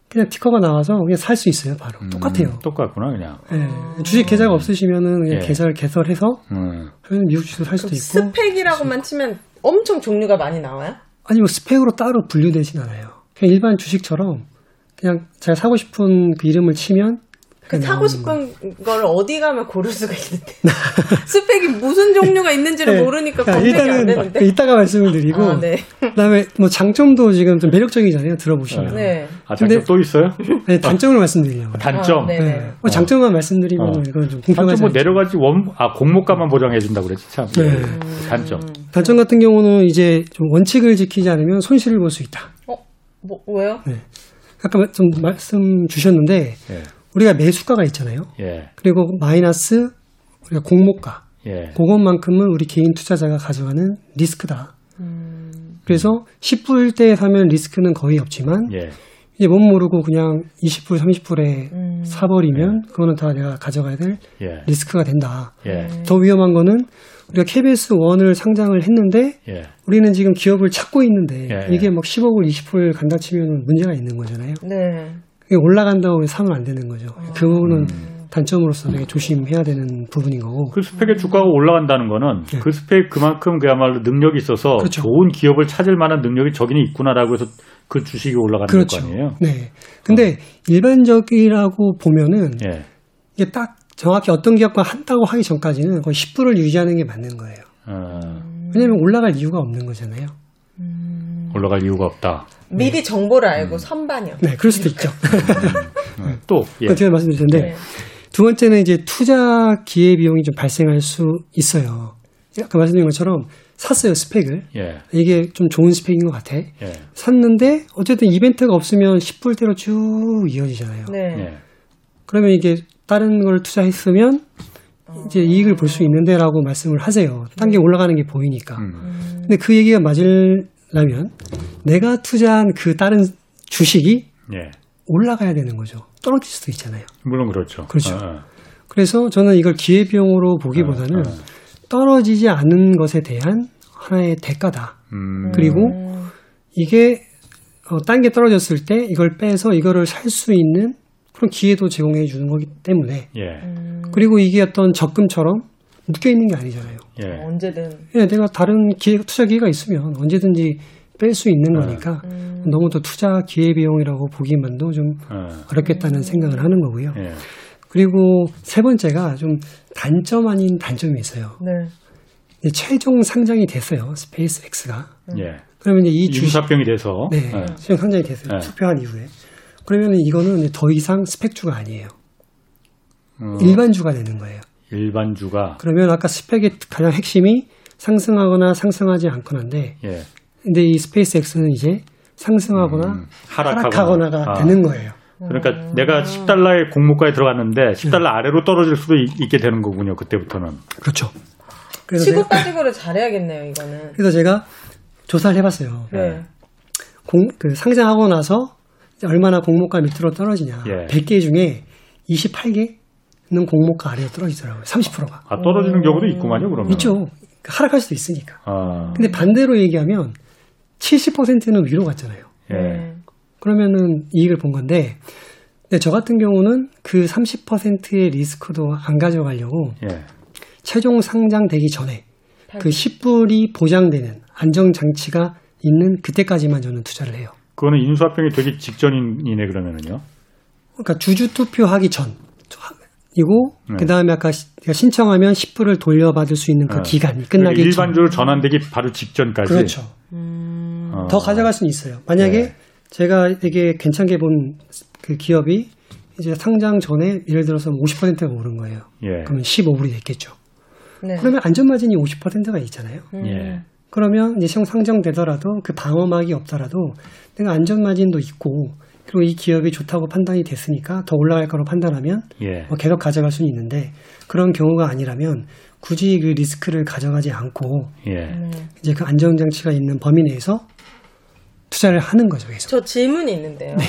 그냥 티커가 나와서 그냥 살 수 있어요, 바로. 음, 똑같아요. 똑같구나, 그냥. 네. 주식 계좌가 없으시면은 그냥 예. 계좌를 개설해서 음. 미국 주식을 살 수도 있고. 스펙이라고만 치면 엄청 종류가 많이 나와요? 아니, 뭐 스펙으로 따로 분류되진 않아요. 그냥 일반 주식처럼 그냥 제가 사고 싶은 그 이름을 치면 그 사고 싶은 걸 어디 가면 고를 수가 있는데 스펙이 무슨 종류가 있는지를 네. 모르니까 검색이 일단은 안 되는데 그 이따가 말씀을 드리고 아, 네. 그다음에 뭐 장점도 지금 좀 매력적이잖아요 들어보시면 네. 아 장점 또 있어요? 네, 단점을 말씀드리려고 단점 아, 네. 뭐 장점만 말씀드리면 어. 이건 좀 공평하지 뭐 내려가지 원 아 공모가만 보장해 준다고 그랬지 참 네. 음. 단점 단점 같은 경우는 이제 좀 원칙을 지키지 않으면 손실을 볼 수 있다. 어? 뭐 왜요? 네. 아까 좀 말씀 주셨는데 네. 우리가 매수가가 있잖아요. 예. 그리고 마이너스 우리가 공모가. 예. 그것만큼은 우리 개인 투자자가 가져가는 리스크다. 음. 그래서 10불대에 사면 리스크는 거의 없지만 예. 이제 못 모르고 그냥 20불, 30불에 음. 사버리면 예. 그거는 다 내가 가져가야 될 예. 리스크가 된다. 예. 더 위험한 거는 우리가 KBS 원을 상장을 했는데 예. 우리는 지금 기업을 찾고 있는데 예. 이게 막 10억을 20불 간다 치면 문제가 있는 거잖아요. 네. 그게 올라간다고 사면 안 되는 거죠. 어. 그거는 음. 단점으로서 되게 조심해야 되는 부분인 거고. 그 스펙의 주가가 올라간다는 거는 네. 그 스펙 그만큼 그야말로 능력이 있어서 그렇죠. 좋은 기업을 찾을 만한 능력이 저기는 있구나라고 해서 그 주식이 올라가는 그렇죠. 거 아니에요? 네. 근데 어. 일반적이라고 보면은 예. 이게 딱 정확히 어떤 기업과 한다고 하기 전까지는 거의 10%를 유지하는 게 맞는 거예요. 어. 왜냐하면 올라갈 이유가 없는 거잖아요. 음. 올라갈 이유가 없다. 미리 네. 정보를 알고 음. 선반영. 네, 그럴 수도 있죠. 음. 음. 또 예. 제가 말씀드렸는데 네. 두 번째는 이제 투자 기회 비용이 좀 발생할 수 있어요. 아까 말씀드린 것처럼 샀어요 스펙을. 예. 이게 좀 좋은 스펙인 것 같아. 예. 샀는데 어쨌든 이벤트가 없으면 10불대로 쭉 이어지잖아요. 네. 예. 그러면 이게 다른 걸 투자했으면 이제 이익을 볼 수 있는데라고 말씀을 하세요. 딴 게 올라가는 게 보이니까. 음. 근데 그 얘기가 맞으 려면 내가 투자한 그 다른 주식이 예. 올라가야 되는 거죠. 떨어질 수도 있잖아요. 물론 그렇죠. 그렇죠. 아, 그래서 저는 이걸 기회비용으로 보기보다는 아, 아. 떨어지지 않은 것에 대한 하나의 대가다. 음. 그리고 이게 어, 딴게 떨어졌을 때 이걸 빼서 이거를 살 수 있는 그런 기회도 제공해 주는 거기 때문에. 예. 그리고 이게 어떤 적금처럼 묶여 있는 게 아니잖아요. 예. 언제든. 예, 내가 다른 기회, 투자 기회가 있으면 언제든지 뺄 수 있는 네. 거니까 음. 너무 더 투자 기회 비용이라고 보기만도 좀 네. 어렵겠다는 생각을 하는 거고요. 네. 그리고 세 번째가 좀 단점 아닌 단점이 있어요. 네. 최종 상장이 됐어요. 스페이스 X가. 음. 예. 그러면 이제 이 주식 합병이 돼서 네, 네. 최종 상장이 됐어요. 투표한 이후에. 그러면 이거는 더 이상 SPAC주가 아니에요. 어. 일반주가 되는 거예요. 일반주가. 그러면 아까 스펙의 가장 핵심이 상승하거나 상승하지 않거나인데 예. 근데 이 스페이스X는 이제 상승하거나 음, 하락하거나. 가 아. 되는 거예요. 그러니까 음. 내가 10달러의 공모가에 들어갔는데 10달러 아래로 떨어질 수도 있, 게 되는 거군요. 그때부터는. 그렇죠. 치고 빠지고를 잘해야겠네요, 이거는. 그래서 제가 조사를 해봤어요. 네. 공, 그 상장하고 나서 얼마나 공모가 밑으로 떨어지냐. 예. 100개 중에 28개 는 공모가 아래로 떨어지더라고요. 30%가. 아, 떨어지는 경우도 있구만요, 그러면. 있죠. 하락할 수도 있으니까. 아. 근데 반대로 얘기하면 70%는 위로 갔잖아요. 예. 그러면은 이익을 본 건데, 근데 저 같은 경우는 그 30%의 리스크도 안 가져가려고 예. 최종 상장되기 전에 그 10불이 보장되는 안정장치가 있는 그때까지만 저는 투자를 해요. 그거는 인수합병이 되기 직전이네 그러면은요? 그러니까 주주 투표하기 전. 이고 네. 그다음에 아까 신청하면 10불을 돌려받을 수 있는 그 네. 기간이 끝나기 그러니까 일반적으로 전환되기 바로 직전까지 그렇죠. 음... 어. 더 가져갈 수는 있어요. 만약에 네. 제가 되게 괜찮게 본 그 기업이 이제 상장 전에 예를 들어서 50%가 오른 거예요. 예. 그러면 15불이 됐겠죠. 네. 그러면 안전 마진이 50%가 있잖아요. 음. 예. 그러면 이제 시험 상정되더라도 그 방어막이 없더라도 내가 안전 마진도 있고 그리고 이 기업이 좋다고 판단이 됐으니까 더 올라갈 거로 판단하면 예. 뭐 계속 가져갈 수는 있는데 그런 경우가 아니라면 굳이 그 리스크를 가져가지 않고 예. 이제 그 안정장치가 있는 범위 내에서 투자를 하는 거죠. 계속. 저 질문이 있는데요. 네.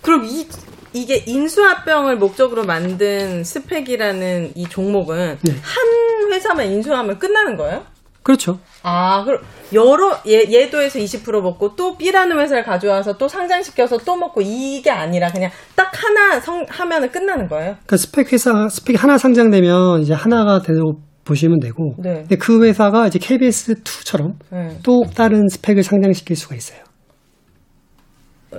그럼 이 이게 인수합병을 목적으로 만든 스펙이라는 이 종목은 네. 한 회사만 인수하면 끝나는 거예요? 그렇죠. 아, 그럼 여러 얘, 얘도에서 20% 먹고 또 B라는 회사를 가져와서 또 상장시켜서 또 먹고 이게 아니라 그냥 딱 하나 성, 하면은 끝나는 거예요? 그러니까 스펙 회사 스펙 하나 상장되면 이제 하나가 되고 보시면 되고 네. 근데 그 회사가 이제 KBS2처럼 네. 또 다른 스펙을 상장시킬 수가 있어요.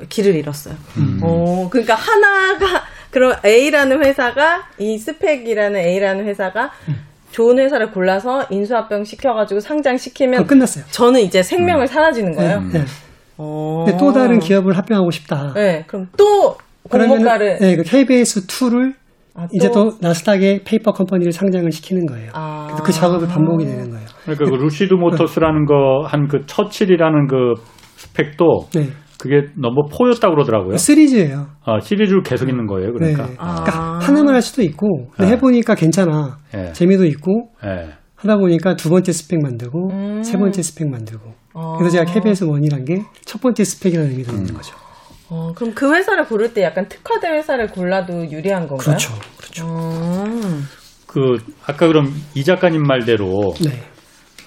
길을 잃었어요. 음. 오, 그러니까 하나가 그럼 A라는 회사가 이 스펙이라는 A라는 회사가 음. 좋은 회사를 골라서 인수합병 시켜가지고 상장시키면 끝났어요. 저는 이제 생명을 음. 사라지는 거예요. 네. 네. 어... 근데 또 다른 기업을 합병하고 싶다. 네, 그럼 또 공모가를 네, 그 KBS 2를 아, 이제 또 나스닥의 페이퍼 컴퍼니를 상장을 시키는 거예요. 아... 그래서 그 작업을 반복이 되는 거예요. 그러니까 그 루시드 모터스라는 거 한 그 처칠이라는 그 SPAC도 네. 그게 넘버 4였다고 그러더라고요. 시리즈예요. 아, 시리즈로 계속 있는 거예요, 그러니까. 네. 아. 그러니까 하나만 할 수도 있고, 네. 해보니까 괜찮아. 네. 재미도 있고, 네. 하다 보니까 두 번째 SPAC 만들고, 음. 세 번째 SPAC 만들고. 아. 그래서 제가 KBS One이란 게 첫 번째 SPAC이라는 의미도 음. 있는 거죠. 어, 그럼 그 회사를 고를 때 약간 특화된 회사를 골라도 유리한 건가요? 그렇죠. 그렇죠. 음. 그 아까 그럼 이 작가님 말대로 네.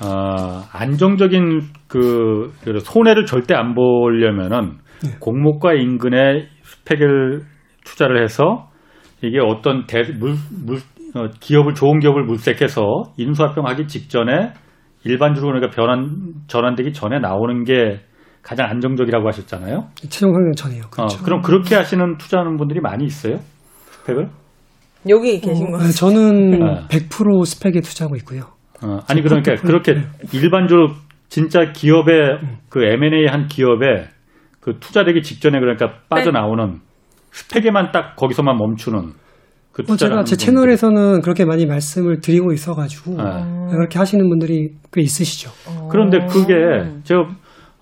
어, 안정적인 그 손해를 절대 안 보려면은 네. 공모가 인근에 스펙을 투자를 해서 이게 어떤 대, 물, 물, 어, 기업을 좋은 기업을 물색해서 인수합병하기 직전에 일반적으로 그러니까 변환 전환되기 전에 나오는 게 가장 안정적이라고 하셨잖아요. 최종 상장 전이에요. 그렇죠. 어, 그럼 그렇게 하시는 투자하는 분들이 많이 있어요? 스펙을? 여기 계신 거. 어, 저는 네. 100% 스펙에 투자하고 있고요. 어, 아니 그러니까 그렇게 일반적으로 진짜 기업의 그 M&A 한 기업에 그 투자되기 직전에 그러니까 빠져나오는 스펙에만 딱 거기서만 멈추는 그뭐 투자를 제가 제 채널에서는 그렇게 많이 말씀을 드리고 있어가지고 네. 그렇게 하시는 분들이 꽤 있으시죠. 어. 그런데 그게 제가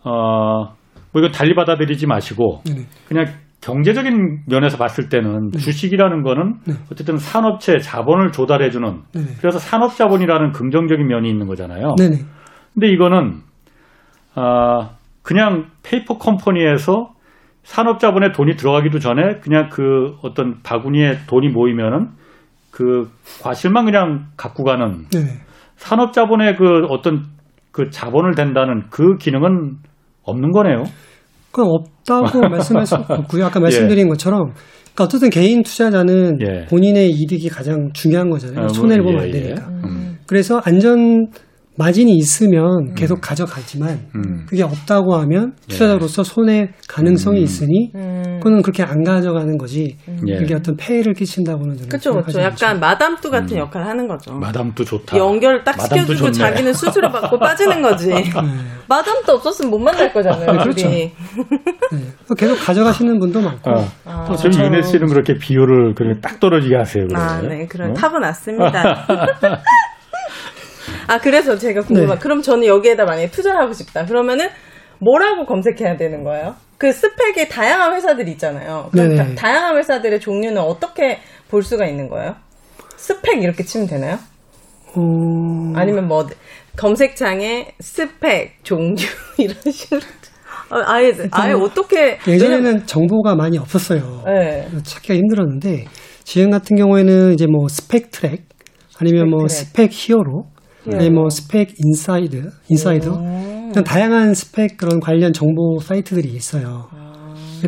어뭐 이거 달리 받아들이지 마시고 네네. 그냥 경제적인 면에서 봤을 때는 주식이라는 거는 네. 어쨌든 산업체 자본을 조달해주는 네네. 그래서 산업 자본이라는 긍정적인 면이 있는 거잖아요. 네네. 근데 이거는 아 그냥 페이퍼 컴퍼니에서 산업 자본에 돈이 들어가기도 전에 그냥 그 어떤 바구니에 돈이 모이면은 그 과실만 그냥 갖고 가는 네네. 산업 자본의 그 어떤 그 자본을 댄다는 그 기능은 없는 거네요. 그건 없다고 말씀할 수 없고요. 아까 말씀드린 것처럼 그러니까 어쨌든 개인 투자자는 예. 본인의 이득이 가장 중요한 거잖아요. 아, 뭐, 손해를 보면 예, 안 예. 되니까. 음. 그래서 안전 마진이 있으면 계속 가져가지만 음. 그게 없다고 하면 투자자로서 손해 가능성이 음. 있으니 음. 그거는 그렇게 안 가져가는 거지. 예. 그게 어떤 폐해를 끼친다고는 저는 그쵸, 그쵸. 생각하지 않죠. 약간 마담뚜 같은 역할을 하는 거죠. 마담도 좋다. 연결 딱 시켜주고 좋네. 자기는 수수료 받고 빠지는 거지. 마담도 없었으면 못 만날 거잖아요. 그렇죠. 둘이. 네. 계속 가져가시는 분도 많고 어. 아, 어, 지금 윤혜 씨는 그렇게 비율을 그렇게 딱 떨어지게 하세요. 그래. 아, 네, 그런 어? 타고났습니다. 아, 그래서 제가 궁금한. 네. 그럼 저는 여기에다 만약에 투자를 하고 싶다. 그러면은 뭐라고 검색해야 되는 거예요? 그 스펙의 다양한 회사들이 있잖아요. 그럼 네네. 다, 다양한 회사들의 종류는 어떻게 볼 수가 있는 거예요? SPAC 이렇게 치면 되나요? 어, 아니면 뭐 검색창에 SPAC 종류 이런 식으로 어, 아예 아예 어떻게 예전에는 정보가 많이 없었어요. 네. 찾기가 힘들었는데 지금 같은 경우에는 이제 뭐 SPAC Track 아니면 뭐 SPAC SPAC Hero 아니면 뭐 SPAC Inside Insider 음. 다양한 SPAC 그런 관련 정보 사이트들이 있어요.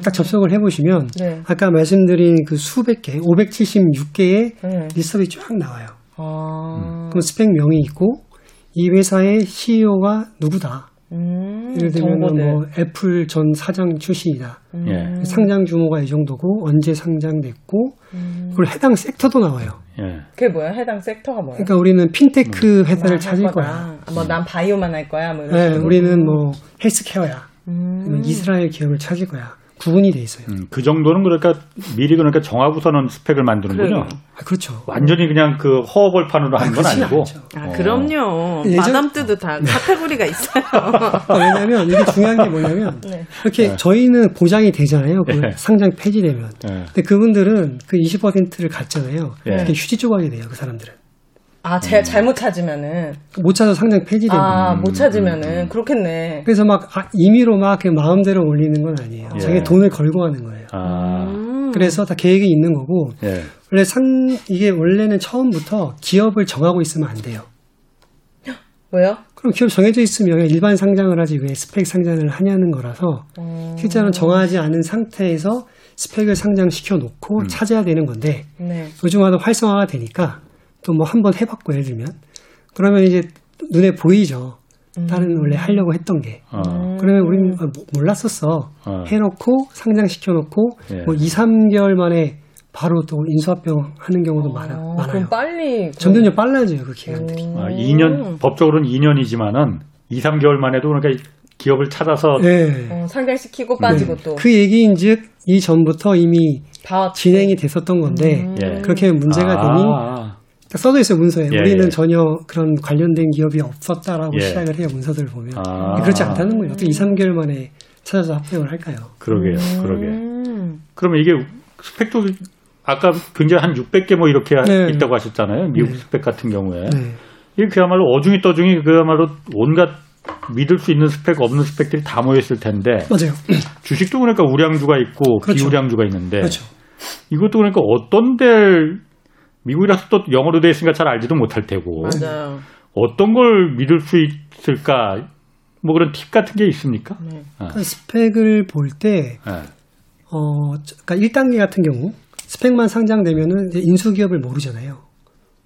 딱 접속을 해보시면 네. 아까 말씀드린 그 수백 개, 576개의 네. 리스트가 쫙 나와요. 아, 그럼 SPAC명이 있고 이 회사의 CEO가 누구다. 음, 예를 들면. 뭐 애플 전 사장 출신이다. 음. 예. 상장 규모가 이 정도고 언제 상장됐고 음. 그리고 해당 sector도 나와요. 예. 그게 뭐야? 해당 sector가 뭐야? 그러니까 우리는 핀테크 회사를 할 찾을. 거야. 아, 뭐난 바이오만 할 거야. 뭐 이런 네, 식으로. 우리는 뭐 헬스케어야. 음. 이스라엘 기업을 찾을 거야. 구분이 돼 있어요. 음, 그 정도는 그러니까 미리 그러니까 정하고서는 스펙을 만드는군요. 아, 그렇죠. 완전히 그냥 그 허허벌판으로 하는 건 아 니고. 않죠. 아, 어. 그럼요. 예전- 마담 뜨도 다 카테고리가 있어요. 아, 왜냐하면 이게 중요한 게 뭐냐면 네. 이렇게 저희는 보장이 되잖아요. 그 네. 상장 폐지되면. 예. 근데 그분들은 그 20%를 갖잖아요. 예. 그게 휴지 조각이 돼요. 그 사람들은. 아, 제 잘못 찾으면은 못 찾아서 상장 폐지되고. 아, 음, 못 찾으면은 그렇겠네. 그래서 막 아, 임의로 막 그 마음대로 올리는 건 아니에요. 예. 자기 돈을 걸고 하는 거예요. 아. 음. 그래서 다 계획이 있는 거고 예. 원래 상 이게 원래는 처음부터 기업을 정하고 있으면 안 돼요. 왜요? 그럼 기업 정해져 있으면 일반 상장을 하지 왜 스펙 상장을 하냐는 거라서 음. 실제로는 정하지 않은 상태에서 스펙을 상장시켜 놓고 찾아야 되는 건데 네. 요즘 와도 활성화가 되니까 또 뭐 한 번 해봤고 예를 들면 그러면 이제 눈에 보이죠. 다른 원래 하려고 했던 게. 어. 그러면 우리는 아, 뭐- 몰랐었어. 어. 해놓고 상장시켜 놓고 예. 뭐 2, 3개월 만에 바로 또 인수합병 하는 경우도 많아, 어, 많아요. 그럼 빨리 점점 점 빨라져요 그 기간들이. 아, 2년 법적으로는 2년이지만은 2, 3개월 만에도 그러니까 기업을 찾아서 네. 어, 상장시키고 빠지고 또그 얘기인 즉 이 전부터 이미 다 진행이 됐었던 건데 음. 예. 그렇게 문제가 아, 되니 아. 딱 써져 있어요 문서에 예, 우리는 예. 전혀 그런 관련된 기업이 없었다라고 예. 시작을 해요 문서들을 보면 아. 그렇지 않다는 거예요 어떻게 2, 3개월 만에 찾아서 합병을 할까요 그러게요. 그러게. 음. 그러면 이게 스펙도 아까 굉장히 한 600개 뭐 이렇게 네. 있다고 하셨잖아요. 미국 네. 스펙 같은 경우에. 네. 이게 그야말로 어중이 떠중이 그야말로 온갖 믿을 수 있는 스펙 없는 스펙들이 다 모여 있을 텐데 맞아요. 주식도 그러니까 우량주가 있고 그렇죠. 비우량주가 있는데 그렇죠. 이것도 그러니까 어떤 데 미국이라서 또 영어로 돼 있으니까 잘 알지도 못할 테고 맞아요. 어떤 걸 믿을 수 있을까 뭐 그런 팁 같은 게 있습니까? 네. 그러니까 스펙을 볼때 네. 어, 그러니까 1단계 같은 경우 스펙만 상장되면은 이제 인수 기업을 모르잖아요.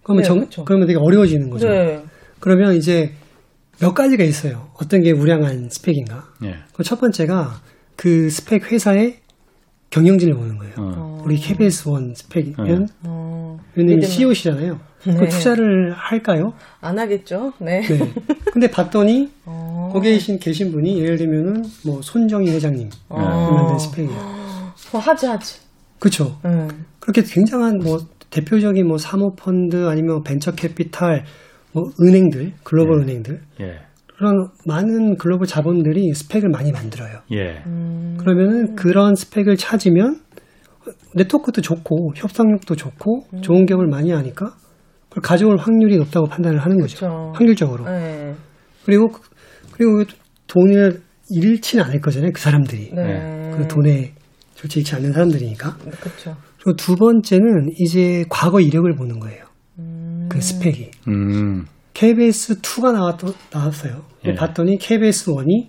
그러면 네, 정, 그렇죠. 그러면 되게 어려워지는 거죠. 네. 그러면 이제 몇 가지가 있어요. 어떤 게 우량한 스펙인가? 예. 그첫 번째가 그 SPAC 회사의 경영진을 보는 거예요. 어. 우리 KBS 원 스펙이면 어, 왜냐면 CEO시잖아요. 그 네. 투자를 할까요? 안 하겠죠. 네. 네. 근데 봤더니 어. 거기에 계신, 계신 분이 예를 들면은 뭐 손정의 회장님 어. 만든 SPAC이에요. 어, 하지 하지. 그렇죠. 네. 그렇게 굉장한 뭐 대표적인 뭐 사모펀드 아니면 벤처 캐피탈 뭐 은행들 글로벌 은행들 예. 그런 많은 글로벌 자본들이 스펙을 많이 만들어요. 예. 음. 그러면은 그런 스펙을 찾으면 네트워크도 좋고 협상력도 좋고 음. 좋은 기업을 많이 하니까 그걸 가져올 확률이 높다고 판단을 하는 거죠. 그렇죠. 확률적으로. 네. 그리고 그리고 돈을 잃지는 않을 거잖아요. 그 사람들이. 네. 그 돈에 솔직히 잃지 않는 사람들이니까. 그렇죠. 그리고 두 번째는 이제 과거 이력을 보는 거예요. 그 SPAC이. 음. KBS 2가 나왔, 나왔어요. 예. 봤더니 KBS 1이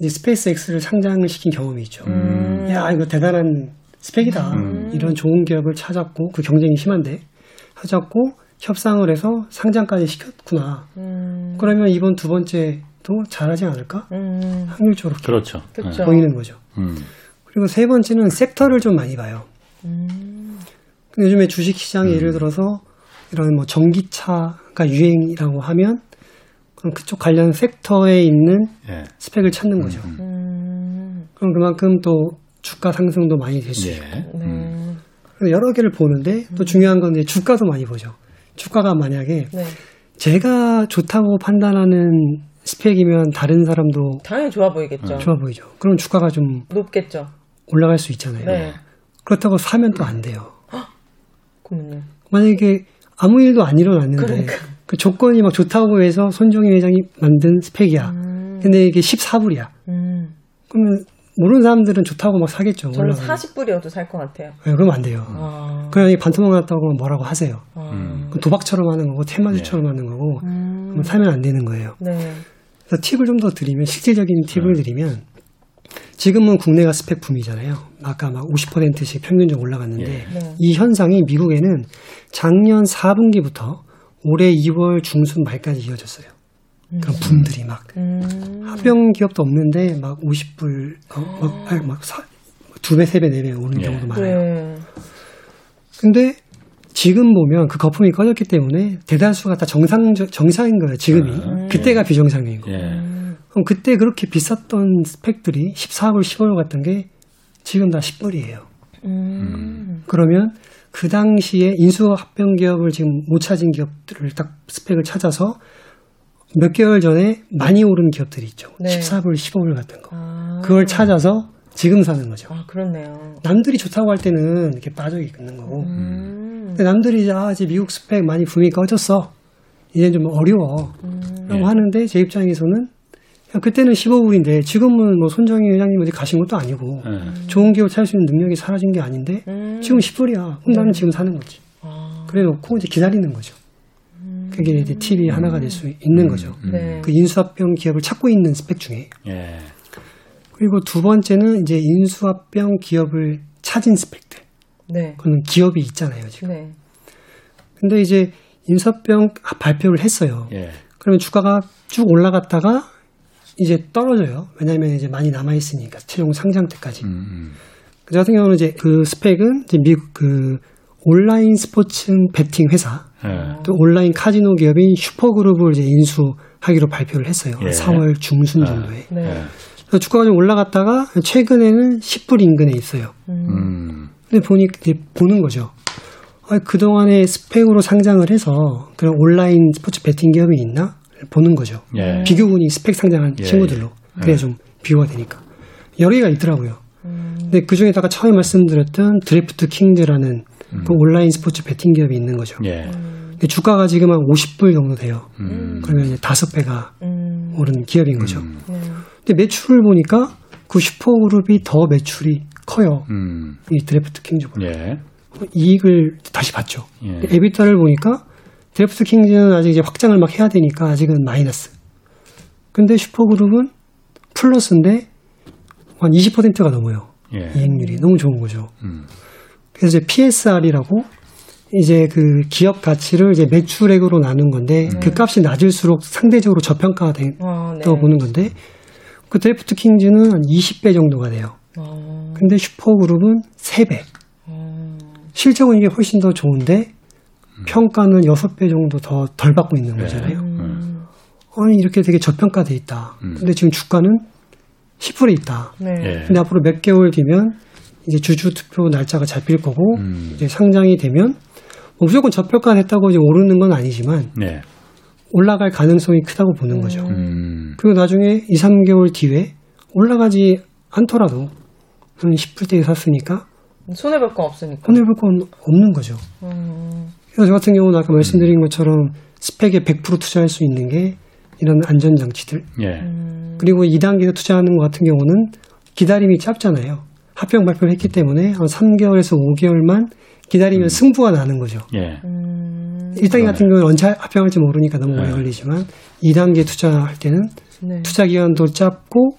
이제 스페이스 X를 상장을 시킨 경험이 있죠. 음. 야, 이거 대단한 SPAC이다. 이런 좋은 기업을 찾았고, 그 경쟁이 심한데, 찾았고, 협상을 해서 상장까지 시켰구나. 음. 그러면 이번 두 번째도 잘하지 않을까? 음. 확률적으로 그렇죠. 그렇죠. 보이는 거죠. 음. 그리고 세 번째는 sector를 좀 많이 봐요. 음. 요즘에 주식 시장이 예를 들어서 이런 뭐 전기차 가 유행이라고 하면 그럼 그쪽 관련 섹터에 있는 예. 스펙을 찾는 거죠. 음. 그럼 그만큼 또 주가 상승도 많이 될수 예. 있고 네. 그래서 여러 개를 보는데 또 중요한 건 이제 주가도 많이 보죠. 주가가 만약에 네. 제가 좋다고 판단하는 스펙이면 다른 사람도 당연히 좋아 보이겠죠. 좋아 보이죠. 그럼 주가가 좀 높겠죠. 올라갈 수 있잖아요. 네. 그렇다고 사면 또 안 돼요. 그러면요. 만약에 아무 일도 안 일어났는데 그러니까. 그 조건이 막 좋다고 해서 손정희 회장이 만든 스펙이야. 음. 근데 이게 14불이야. 음. 그러면 모르는 사람들은 좋다고 막 사겠죠. 저는 올라가면. 40불이어도 살 것 같아요. 네, 그러면 안 돼요. 아. 그냥 이 반토막 났다고 뭐라고 하세요. 아. 도박처럼 하는 거고 테마주처럼 하는 거고 음. 그럼 사면 안 되는 거예요. 네. 그래서 팁을 좀 더 드리면 실질적인 팁을 드리면 지금은 국내가 스펙 붐이잖아요. 아까 막 50%씩 평균적으로 올라갔는데 예. 네. 이 현상이 미국에는 작년 4분기부터 올해 2월 중순 말까지 이어졌어요. 그런 붐들이 막 음. 합병 기업도 없는데 막 50불 어, 막, 아니, 막 사, 두 배, 세 배, 네 배 오는 예. 경우도 많아요. 네. 근데 지금 보면 그 거품이 꺼졌기 때문에 대다수가 다 정상 정상인 거예요. 지금이 음. 그때가 비정상인 거. 예. 음. 그럼 그때 그렇게 비쌌던 스펙들이 14불, 15불 같던 게 지금 다 10불이에요. 음. 그러면 그 당시에 인수 합병 기업을 지금 못 찾은 기업들을 딱 스펙을 찾아서 몇 개월 전에 많이 오른 기업들이 있죠. 네. 14불, 15불 같은 거. 아. 그걸 찾아서 지금 사는 거죠. 아, 그렇네요. 남들이 좋다고 할 때는 이렇게 빠져 있는 거고. 음. 근데 남들이 이제, 아, 이제 미국 스펙 많이 붐이 꺼졌어. 이제 좀 어려워. 라고 예. 하는데 제 입장에서는 야, 그때는 15불인데 지금은 뭐 손정희 회장님 어디 가신 것도 아니고 예. 좋은 기업 찾을 수 있는 능력이 사라진 게 아닌데 음. 지금 10불이야. 그럼 나는 지금 사는 거지. 아. 그래 놓고 이제 기다리는 거죠. 그게 이제 팁이 하나가 될 수 있는 거죠. 음. 네. 그 인수합병 기업을 찾고 있는 스펙 중에. 예. 그리고 두 번째는 이제 인수합병 기업을 찾은 스펙들. 네. 그거는 기업이 있잖아요, 지금. 네. 근데 이제 인수합병 발표를 했어요. 예. 그러면 주가가 쭉 올라갔다가 이제 떨어져요. 왜냐하면 이제 많이 남아 있으니까 최종 상장 때까지. 음, 음. 그 같은 경우는 이제 그 스펙은 이제 미국 그 온라인 스포츠 베팅 회사 예. 또 온라인 카지노 기업인 슈퍼그룹을 이제 인수하기로 발표를 했어요. 예. 4월 중순 정도에. 네. 예. 그래서 주가가 좀 올라갔다가 최근에는 10불 인근에 있어요. 음. 근데 보니 이제 보는 거죠. 아, 그동안에 SPAC으로 상장을 해서 그런 온라인 스포츠 베팅 기업이 있나? 보는 거죠. 예. 비교군이 SPAC 상장한 예, 친구들로. 그래야 좀 비교가 되니까. 여러 개가 있더라고요. 근데 그 중에다가 처음에 말씀드렸던 DraftKings라는 그 온라인 스포츠 베팅 기업이 있는 거죠. 예. 근데 주가가 지금 한 50불 정도 돼요. 음. 그러면 이제 다섯 배가 음. 오른 기업인 거죠. 음. 근데 매출을 보니까 그 Super Group이 더 매출이 커요. 음. 이 DraftKings보다. 예. 이익을 다시. 예. EBITDA를 보니까 DraftKings는 아직 이제 확장을 막 해야 되니까 아직은 마이너스. 근데 Super Group은 플러스인데 한 20%가 넘어요. 예. 이익률이 너무 좋은 거죠. 음. 그래서 이제 PSR이라고 이제 그 기업 가치를 이제 매출액으로 나눈 건데 음. 그 값이 낮을수록 상대적으로 저평가가 된다고 어, 네. 보는 건데 그 DraftKings는 한 20배 정도가 돼요. 어. 근데 Super Group은 3배. 어. 실적은 이게 훨씬 더 좋은데 음. 평가는 6배 정도 더 덜 받고 있는 네. 거잖아요. 음. 아니 이렇게 되게 저평가돼 있다. 음. 근데 지금 주가는 10%에 있다. 네. 예. 근데 앞으로 몇 개월 뒤면 이제 주주 투표 날짜가 잡힐 거고 음. 이제 상장이 되면 뭐 무조건 저평가됐다고 이제 오르는 건 아니지만 네. 올라갈 가능성이 크다고 보는 거죠. 음. 그리고 나중에 2, 3개월 뒤에 올라가지 않더라도 한 10불대에 샀으니까 손해 볼 건 없으니까 손해 볼 건 없는 거죠. 음. 그래서 저 같은 경우는 아까 말씀드린 것처럼 스펙에 100% 투자할 수 있는 게 이런 안전 장치들. 예. 음. 그리고 2단계에 투자하는 것 같은 경우는 기다림이 짧잖아요. 합병 발표를 했기 때문에 한 3개월에서 5개월만 기다리면 음. 승부가 나는 거죠. 예. 음. 1단계 같은 경우는 언제 합병할지 모르니까 너무 오래 네. 걸리지만 2단계 투자할 때는 네. 투자 기간도 짧고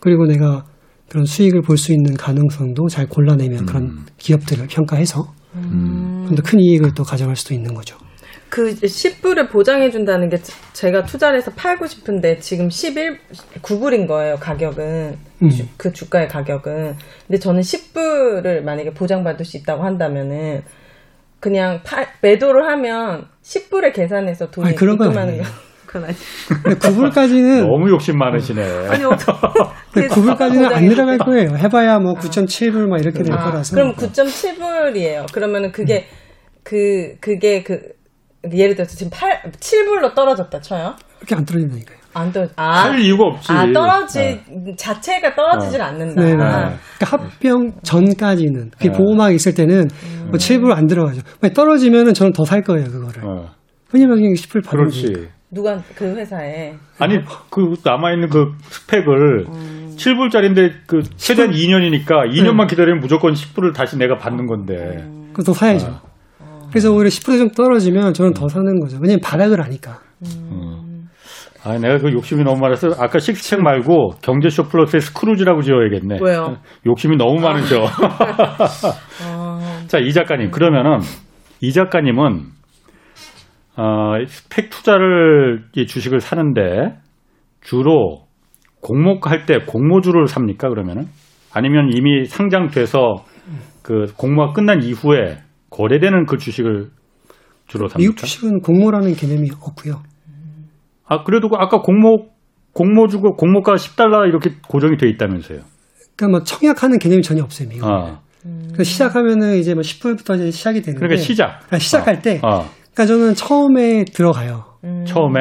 그리고 내가 그런 수익을 볼 수 있는 가능성도 잘 골라내면 음. 그런 기업들을 평가해서 음. 좀더 큰 이익을 또 가져갈 수도 있는 거죠. 그 10불을 보장해 준다는 게 제가 투자를 해서 팔고 싶은데 지금 11 9불인 거예요, 가격은. 음. 주, 그 주가의 가격은. 근데 저는 10불을 만약에 보장받을 수 있다고 한다면은 그냥 팔, 매도를 하면 10불에 계산해서 돈이 입금하는 거. 그건 아니. 9불까지는 너무 욕심 많으시네. 아니, 9불까지는 안 내려갈 거예요. 해봐야 뭐 9.7불 막 이렇게 될 아, 거라서. 그럼 9.7불이에요. 그러면은 그게 음. 그 그게 그 예를 들어서 지금 8, 7불로 떨어졌다 쳐요. 그렇게 안 떨어진다니까요. 안 떨, 아. 할 이유가 없지. 아, 떨어지, 네. 자체가 떨어지질 어. 않는다. 네, 네. 그러니까 합병 전까지는, 그 네. 보호막 있을 때는 음. 뭐 7불 안 들어가죠. 떨어지면은 저는 더 살 거예요, 그거를. 어. 왜냐면 10불 받는 그렇지. 누가 그 회사에 아니 그 남아 있는 그 스펙을 음. 7불짜리인데 그 최대한 2년이니까 2년만 기다리면 무조건 10불을 다시 내가 받는 건데. 음. 더 사야죠. 아. 그래서 오히려 10% 정도 떨어지면 저는 더 사는 거죠. 왜냐면 바닥을 아니까. 음. 아, 내가 그 욕심이 너무 많아서 아까 식스책 말고 경제쇼 플러스의 스크루지라고 지어야겠네. 왜요? 욕심이 너무 많으죠. 아. 자, 이 작가님. 그러면은 이 작가님은 어, 스펙 투자를 이 주식을 사는데 주로 공모할 때 공모주를 삽니까? 그러면은 아니면 이미 상장돼서 그 공모가 끝난 이후에 거래되는 그 주식을 주로 삽니까? 미국 주식은 공모라는 개념이 없고요. 아 그래도 그 아까 공모 공모 주고 공모가 10달러 이렇게 고정이 돼 있다면서요? 그러니까 뭐 청약하는 개념이 전혀 없어요 미국은. 아. 그러니까 시작하면은 이제 뭐 10분부터 이제 시작이 되는데. 그러니까 시작. 그러니까 시작할 아. 때. 아. 그러니까 저는 처음에 들어가요. 음. 처음에.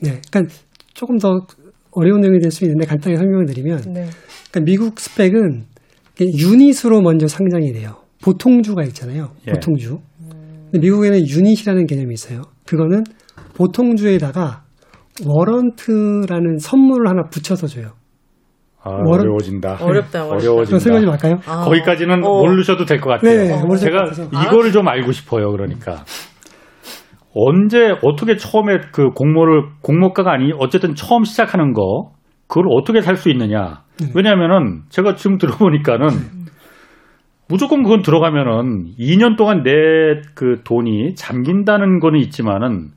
네. 그러니까 조금 더 어려운 내용이 될 수 있는데 간단히 설명을 드리면, 네. 그러니까 미국 스펙은 유닛으로 먼저 상장이 돼요. 보통주가 있잖아요. 예. 보통주. 근데 미국에는 유닛이라는 개념이 있어요. 그거는 보통주에다가 워런트라는 선물을 하나 붙여서 줘요. 아, 워런... 어려워진다. 어렵다, 어려워진다. 설명 좀 할까요? 아. 거기까지는 어. 모르셔도 될 것 같아요. 네, 어. 제가 이거를 좀 알고 싶어요. 그러니까. 언제 어떻게 처음에 그 공모를 공모가가 아니 어쨌든 처음 시작하는 거 그걸 어떻게 살 수 있느냐? 네. 왜냐하면은 제가 지금 들어보니까는 무조건 그건 들어가면은 2년 동안 내 그 돈이 잠긴다는 거는 있지만은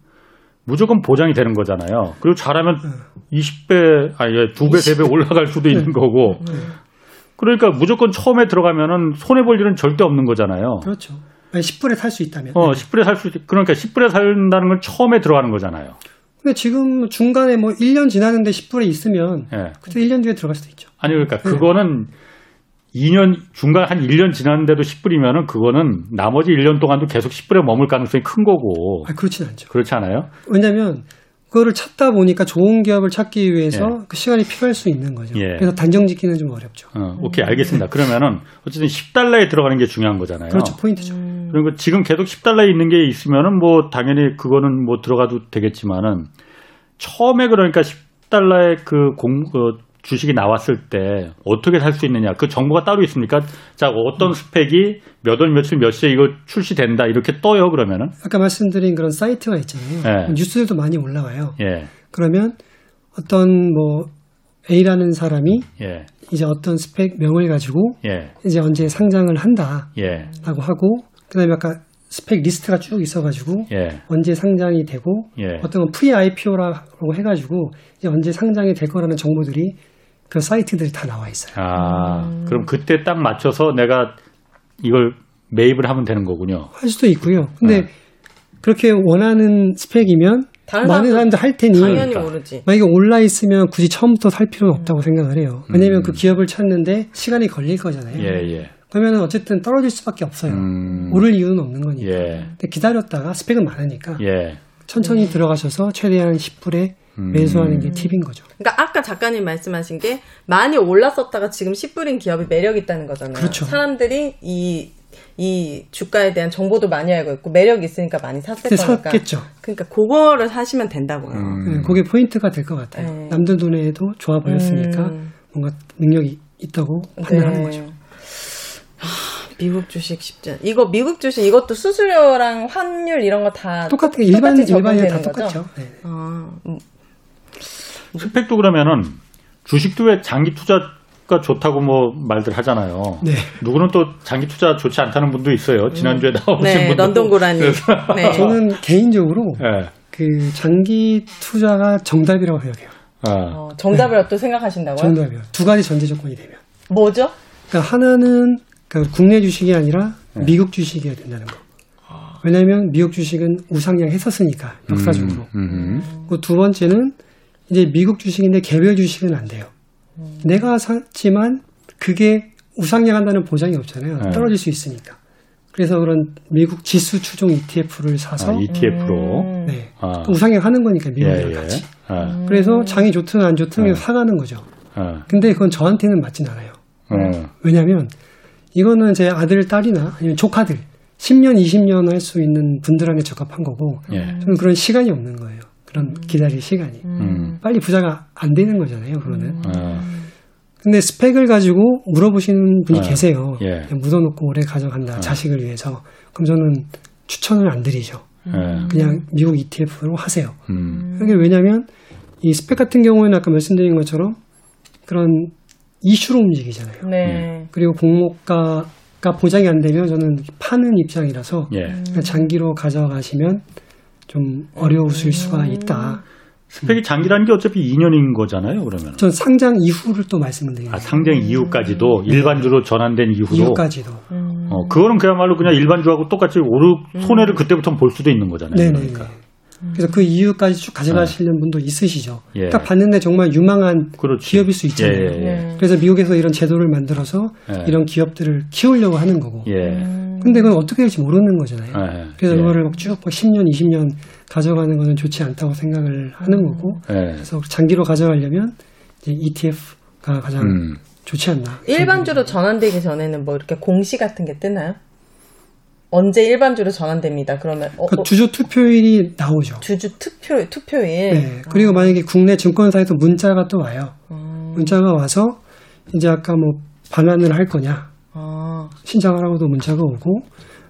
무조건 보장이 되는 거잖아요. 그리고 잘하면 20배, 아니, 2배, 3배 올라갈 수도 있는 거고. 그러니까 무조건 처음에 들어가면은 손해볼 일은 절대 없는 거잖아요. 그렇죠. 10불에 살 수 있다면. 어, 10불에 살 수, 있, 그러니까 10불에 산다는 건 처음에 들어가는 거잖아요. 근데 지금 중간에 뭐 1년 지났는데 10불에 있으면. 네. 그때 1년 뒤에 들어갈 수도 있죠. 아니, 그러니까 네. 그거는 2년 중간 한 1년 지났는데도 10불이면은 그거는 나머지 1년 동안도 계속 10불에 머물 가능성이 큰 거고. 아, 그렇진 않죠. 그렇지 않아요? 왜냐면 그거를 찾다 보니까 좋은 기업을 찾기 위해서 예. 그 시간이 필요할 수 있는 거죠. 예. 그래서 단정 짓기는 좀 어렵죠. 어, 오케이, 알겠습니다. 그러면은 어쨌든 10달러에 들어가는 게 중요한 거잖아요. 그렇죠. 포인트죠. 음. 그리고 지금 계속 10달러에 있는 게 있으면은 뭐 당연히 그거는 뭐 들어가도 되겠지만은 처음에 그러니까 10 10달러의 그 공, 어, 주식이 나왔을 때 어떻게 살 수 있느냐 그 정보가 따로 있습니까? 자 어떤 음. SPAC이 몇 월 며칠 몇 시에 이거 출시된다 이렇게 떠요 그러면은 아까 말씀드린 그런 사이트가 있잖아요. 예. 뉴스들도 많이 올라와요. 예. 그러면 어떤 뭐 A라는 사람이 예. 이제 어떤 SPAC 명을 가지고 예. 이제 언제 상장을 한다라고 예. 하고 그다음에 아까 SPAC 리스트가 쭉 있어가지고 예. 언제 상장이 되고 예. 어떤 건 pre IPO라고 해가지고 이제 언제 상장이 될 거라는 정보들이 그 사이트들이 다 나와 있어요. 아 음. 그럼 그때 딱 맞춰서 내가 이걸 매입을 하면 되는 거군요. 할 수도 있고요. 근데 네. 그렇게 원하는 스펙이면 많은 사람들 할 테니 당연히 모르지. 만약에 올라 있으면 굳이 처음부터 살 필요는 없다고 음. 생각을 해요. 왜냐하면 음. 그 기업을 찾는데 시간이 걸릴 거잖아요. 예, 예. 그러면 어쨌든 떨어질 수밖에 없어요. 음. 오를 이유는 없는 거니까. 예. 근데 기다렸다가 스펙은 많으니까 예. 천천히 들어가셔서 최대한 10불에 음. 매수하는 게 팁인 거죠. 그러니까 아까 작가님 말씀하신 게 많이 올랐었다가 지금 10불인 기업이 매력 있다는 거잖아요. 그렇죠. 사람들이 이 이 주가에 대한 정보도 많이 알고 있고 매력이 있으니까 많이 샀을 거니까. 샀겠죠. 그러니까 그거를 사시면 된다고요. 음. 네, 그게 포인트가 될 것 같아요. 네. 남들 눈에도 좋아 보였으니까 음. 뭔가 능력이 있다고 판단하는 네. 거죠. 미국 주식 쉽지 않. 이거 미국 주식 이것도 수수료랑 환율 이런 거 다 똑같아 일반 일반이 다 똑같죠. 네. 아, 음. 스펙도 그러면은 주식도 왜 장기 투자 가 좋다고 뭐 말들 하잖아요. 네. 누구는 또 장기 투자 좋지 않다는 분도 있어요. 지난주에 음. 나오신 네, 분도. 런던 고라니. 네. 저는 개인적으로 네. 그 장기 투자가 정답이라고 생각해요. 아. 어, 정답이라고 또 생각하신다고요? 정답이요. 두 가지 전제 조건이 되면. 뭐죠? 그러니까 하나는 그러니까 국내 주식이 아니라 네. 미국 주식이어야 된다는 거. 왜냐하면 미국 주식은 우상향 했었으니까 역사적으로. 음, 음. 두 번째는 이제 미국 주식인데 개별 주식은 안 돼요. 음. 내가 샀지만 그게 우상향한다는 보장이 없잖아요. 네. 떨어질 수 있으니까. 그래서 그런 미국 지수 추종 ETF를 사서 아, ETF로 음. 네. 아. 우상향하는 거니까 미국이랑 예, 예. 같이. 아. 그래서 장이 좋든 안 좋든 아. 사가는 거죠. 아. 근데 그건 저한테는 맞진 않아요. 어. 왜냐하면 이거는 제 아들, 딸이나 아니면 조카들 10년, 20년 할 수 있는 분들한테 적합한 거고 예. 저는 그런 시간이 없는 거예요. 그런 음. 기다릴 시간이. 음. 빨리 부자가 안 되는 거잖아요, 그거는. 음. 아. 근데 스펙을 가지고 물어보시는 분이 아. 계세요. 예. 묻어놓고 오래 가져간다, 아. 자식을 위해서. 그럼 저는 추천을 안 드리죠. 음. 그냥 미국 ETF로 하세요. 음. 그게 왜냐면 이 스펙 같은 경우에는 아까 말씀드린 것처럼 그런 이슈로 움직이잖아요. 네. 그리고 공모가가 보장이 안 되면 저는 파는 입장이라서 예. 장기로 가져가시면 좀 어려우실 수가 있다. 스펙이 장기라는 게 어차피 2년인 거잖아요, 그러면. 전 상장 이후를 또 말씀을 드리요 아, 상장 이후까지도 네. 일반주로 전환된 이후로. 이후까지도. 음. 어, 그거는 그야말로 그냥 일반주하고 똑같이 오르 손해를 그때부터 볼 수도 있는 거잖아요. 네네. 그러니까. 그래서 그 이유까지 쭉 가져가시는 네. 분도 있으시죠. 예. 딱 봤는데 정말 유망한 그렇지. 기업일 수 있잖아요. 예, 예, 예. 그래서 미국에서 이런 제도를 만들어서 예. 이런 기업들을 키우려고 하는 거고. 예. 근데 그건 어떻게 될지 모르는 거잖아요. 그래서 그거를 쭉 10년, 20년 가져가는 것은 좋지 않다고 생각을 하는 거고. 그래서 장기로 가져가려면 이제 ETF가 가장 음. 좋지 않나. 일반주로 전환되기 전에는 뭐 이렇게 공시 같은 게 뜨나요? 언제 일반주로 전환됩니다. 그러면 어, 그러니까 어, 주주 투표일이 나오죠. 주주 투표 투표일. 네. 그리고 아. 만약에 국내 증권사에서 문자가 또 와요. 음. 문자가 와서 이제 아까 뭐 반환을 할 거냐 아. 신청하라고도 문자가 오고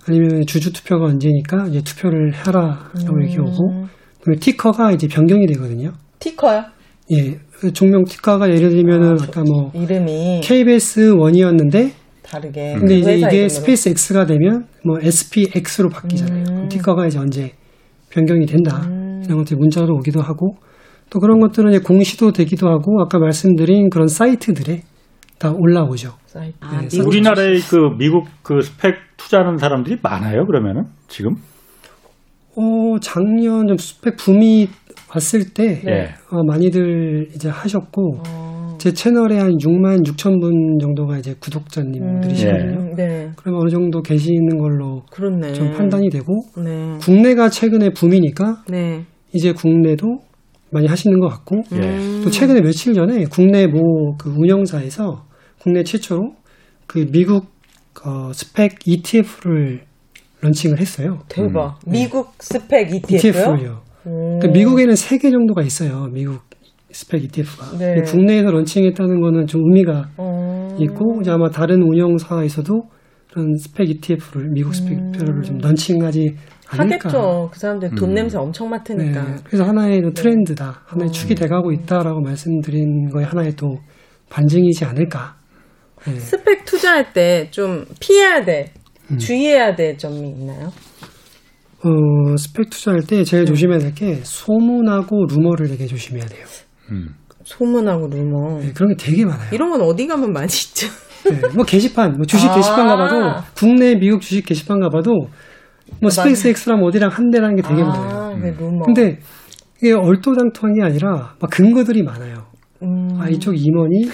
아니면 주주 투표가 언제니까 이제 투표를 해라라고 음. 이렇게 오고 그리고 티커가 이제 변경이 되거든요. 티커요? 예. 그 종명 티커가 예를 들면은 아, 까뭐 이름이 KBS 원이었는데 다르게. 근데 이제 이게 이름으로. Space X가 되면 뭐 SPX로 바뀌잖아요. 음. 티커가 이제 언제 변경이 된다. 음. 이런 것들이 문자로 오기도 하고 또 그런 것들은 이제 공시도 되기도 하고 아까 말씀드린 그런 사이트들에 다 올라오죠. 사이트. 아, 네, 우리나라의 그 미국 그 SPAC 투자하는 사람들이 많아요. 그러면은 지금? 어 작년 좀 SPAC 붐이 왔을 때 네. 어, 많이들 이제 하셨고. 어. 제 채널에 한 6만 6천 분 정도가 이제 구독자님들이시거든요. 음, 네. 그럼 어느 정도 계시는 걸로 그렇네. 좀 판단이 되고 네. 국내가 최근에 붐이니까 네. 이제 국내도 많이 하시는 것 같고 음. 또 최근에 며칠 전에 국내 뭐그 운영사에서 국내 최초로 그 미국 어, 스펙 ETF를 런칭을 했어요. 대박. 음. 미국 스펙 ETF요? ETF를요. 그러니까 미국에는 세 개 정도가 있어요. 미국 스펙 ETF가. 네. 국내에서 런칭했다는 거는 좀 의미가 어. 있고 이제 아마 다른 운영사에서도 그런 스펙 ETF를 미국 스펙 ETF를 좀 런칭하지 않을까. 하겠죠. 그 사람들 돈 음. 냄새 엄청 네, 맡으니까. 그래서 하나의 좀 트렌드다, 하나의 어. 축이 돼가고 있다라고 말씀드린 거에 하나의 또 반증이지 않을까. 네. 스펙 투자할 때 좀 피해야 돼, 음. 주의해야 될 점이 있나요? 어, SPAC 투자할 때 네. 제일 조심해야 될 게 소문하고 루머를 되게 조심해야 돼요. 음. 소문하고 루머. 네, 그런 게 되게 많아요. 이런 건 어디 가면 많이 있죠. 네, 뭐 게시판, 뭐 주식 아. 게시판 가봐도 국내 미국 주식 게시판 가봐도 뭐 SpaceX랑 어디랑 한대라는 게 되게 많아요. 아, 그 루머. 근데 이게 얼토당토한 게 아니라 막 근거들이 많아요. 음. 아 이쪽 임원이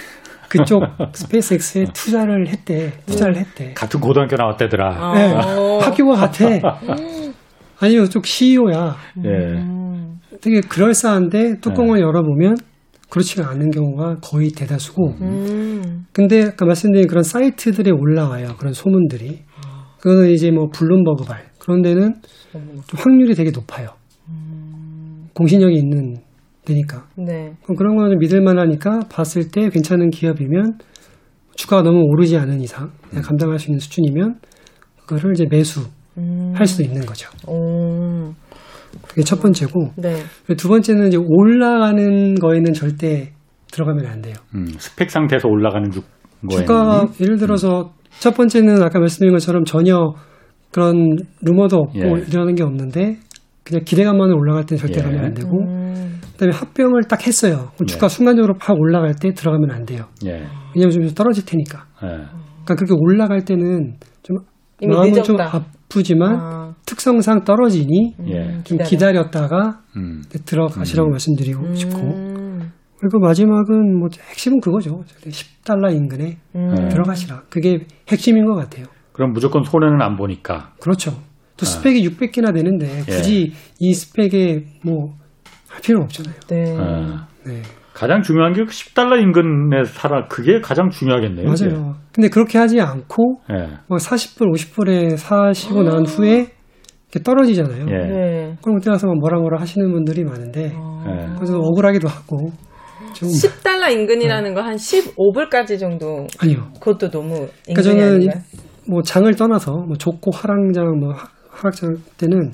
그쪽 SpaceX에 투자를 했대, 투자를 했대. 같은 고등학교 나왔대더라. 아. 네, 어. 학교가 같아. 아니면 이쪽 CEO야. 예. 음. 되게 그럴싸한데 뚜껑을 열어보면 그렇지가 않은 경우가 거의 대다수고. 음. 근데 아까 말씀드린 그런 사이트들에 올라와요. 그런 소문들이. 그거는 이제 뭐 블룸버그발 그런 데는 좀 확률이 되게 높아요. 공신력이 있는 데니까. 네. 그럼 그런 거는 좀 믿을 만하니까 봤을 때 괜찮은 기업이면 주가가 너무 오르지 않은 이상 그냥 감당할 수 있는 수준이면 그거를 이제 매수할 음. 수 있는 거죠. 오. 그게 첫 번째고 네. 두 번째는 이제 올라가는 거에는 절대 들어가면 안 돼요. 음, 스펙 상태에서 올라가는 주, 주가 예를 들어서 첫 번째는 아까 말씀드린 것처럼 전혀 그런 루머도 없고 예. 이러는 게 없는데 그냥 기대감만으로 올라갈 때는 절대 예. 가면 안 되고 음. 그다음에 합병을 딱 했어요. 그럼 주가 예. 순간적으로 팍 올라갈 때 들어가면 안 돼요. 예. 왜냐면 좀 떨어질 테니까. 예. 그러니까 그렇게 올라갈 때는 좀 마음은 좀 늦었다. 아프지만 아. 특성상 떨어지니 예. 좀. 기다렸다가 음. 들어가시라고 음. 말씀드리고 싶고 음. 그리고 마지막은 뭐 핵심은 그거죠. 10달러 인근에 음. 네. 들어가시라. 그게 핵심인 것 같아요. 그럼 무조건 손해는 안 보니까. 그렇죠. 또 아. 스펙이 600개나 되는데 예. 굳이 이 스펙에 뭐 할 필요 없잖아요. 네. 어. 네. 가장 중요한 게 10달러 인근에 살아 그게 가장 중요하겠네요. 맞아요. 근데 그렇게 하지 않고 예. 뭐 40불, 50불에 사시고 난 후에 이렇게 떨어지잖아요. 예. 네. 그럼 그때 가서 막 뭐라 뭐라 하시는 분들이 많은데 어. 예. 그래서 억울하기도 하고 좀 10달러 인근이라는 거한 15불까지 정도 아니요. 그것도 너무 인근이 그러니까 저는 아닌가요? 뭐 장을 떠나서 뭐 좋고 하락장 뭐 하- 하락장 때는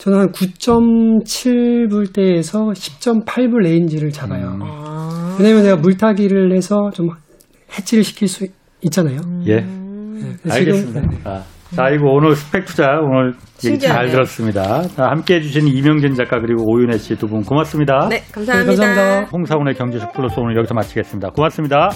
저는 한 9.7불 대에서 10.8불 range를 잡아요. 음. 아. 왜냐면 내가 물타기를 해서 좀 해치를 시킬 수 있잖아요. 예. 네, 알겠습니다. 지금, 네. 아, 자, 이거 오늘 SPAC 투자 오늘 얘기 잘. 들었습니다. 자, 함께 해주신 이명진 작가 그리고 오윤혜 씨 두 분 고맙습니다. 네, 감사합니다. 네, 감사합니다. 홍사훈의 경제쇼 플러스 오늘 여기서 마치겠습니다. 고맙습니다.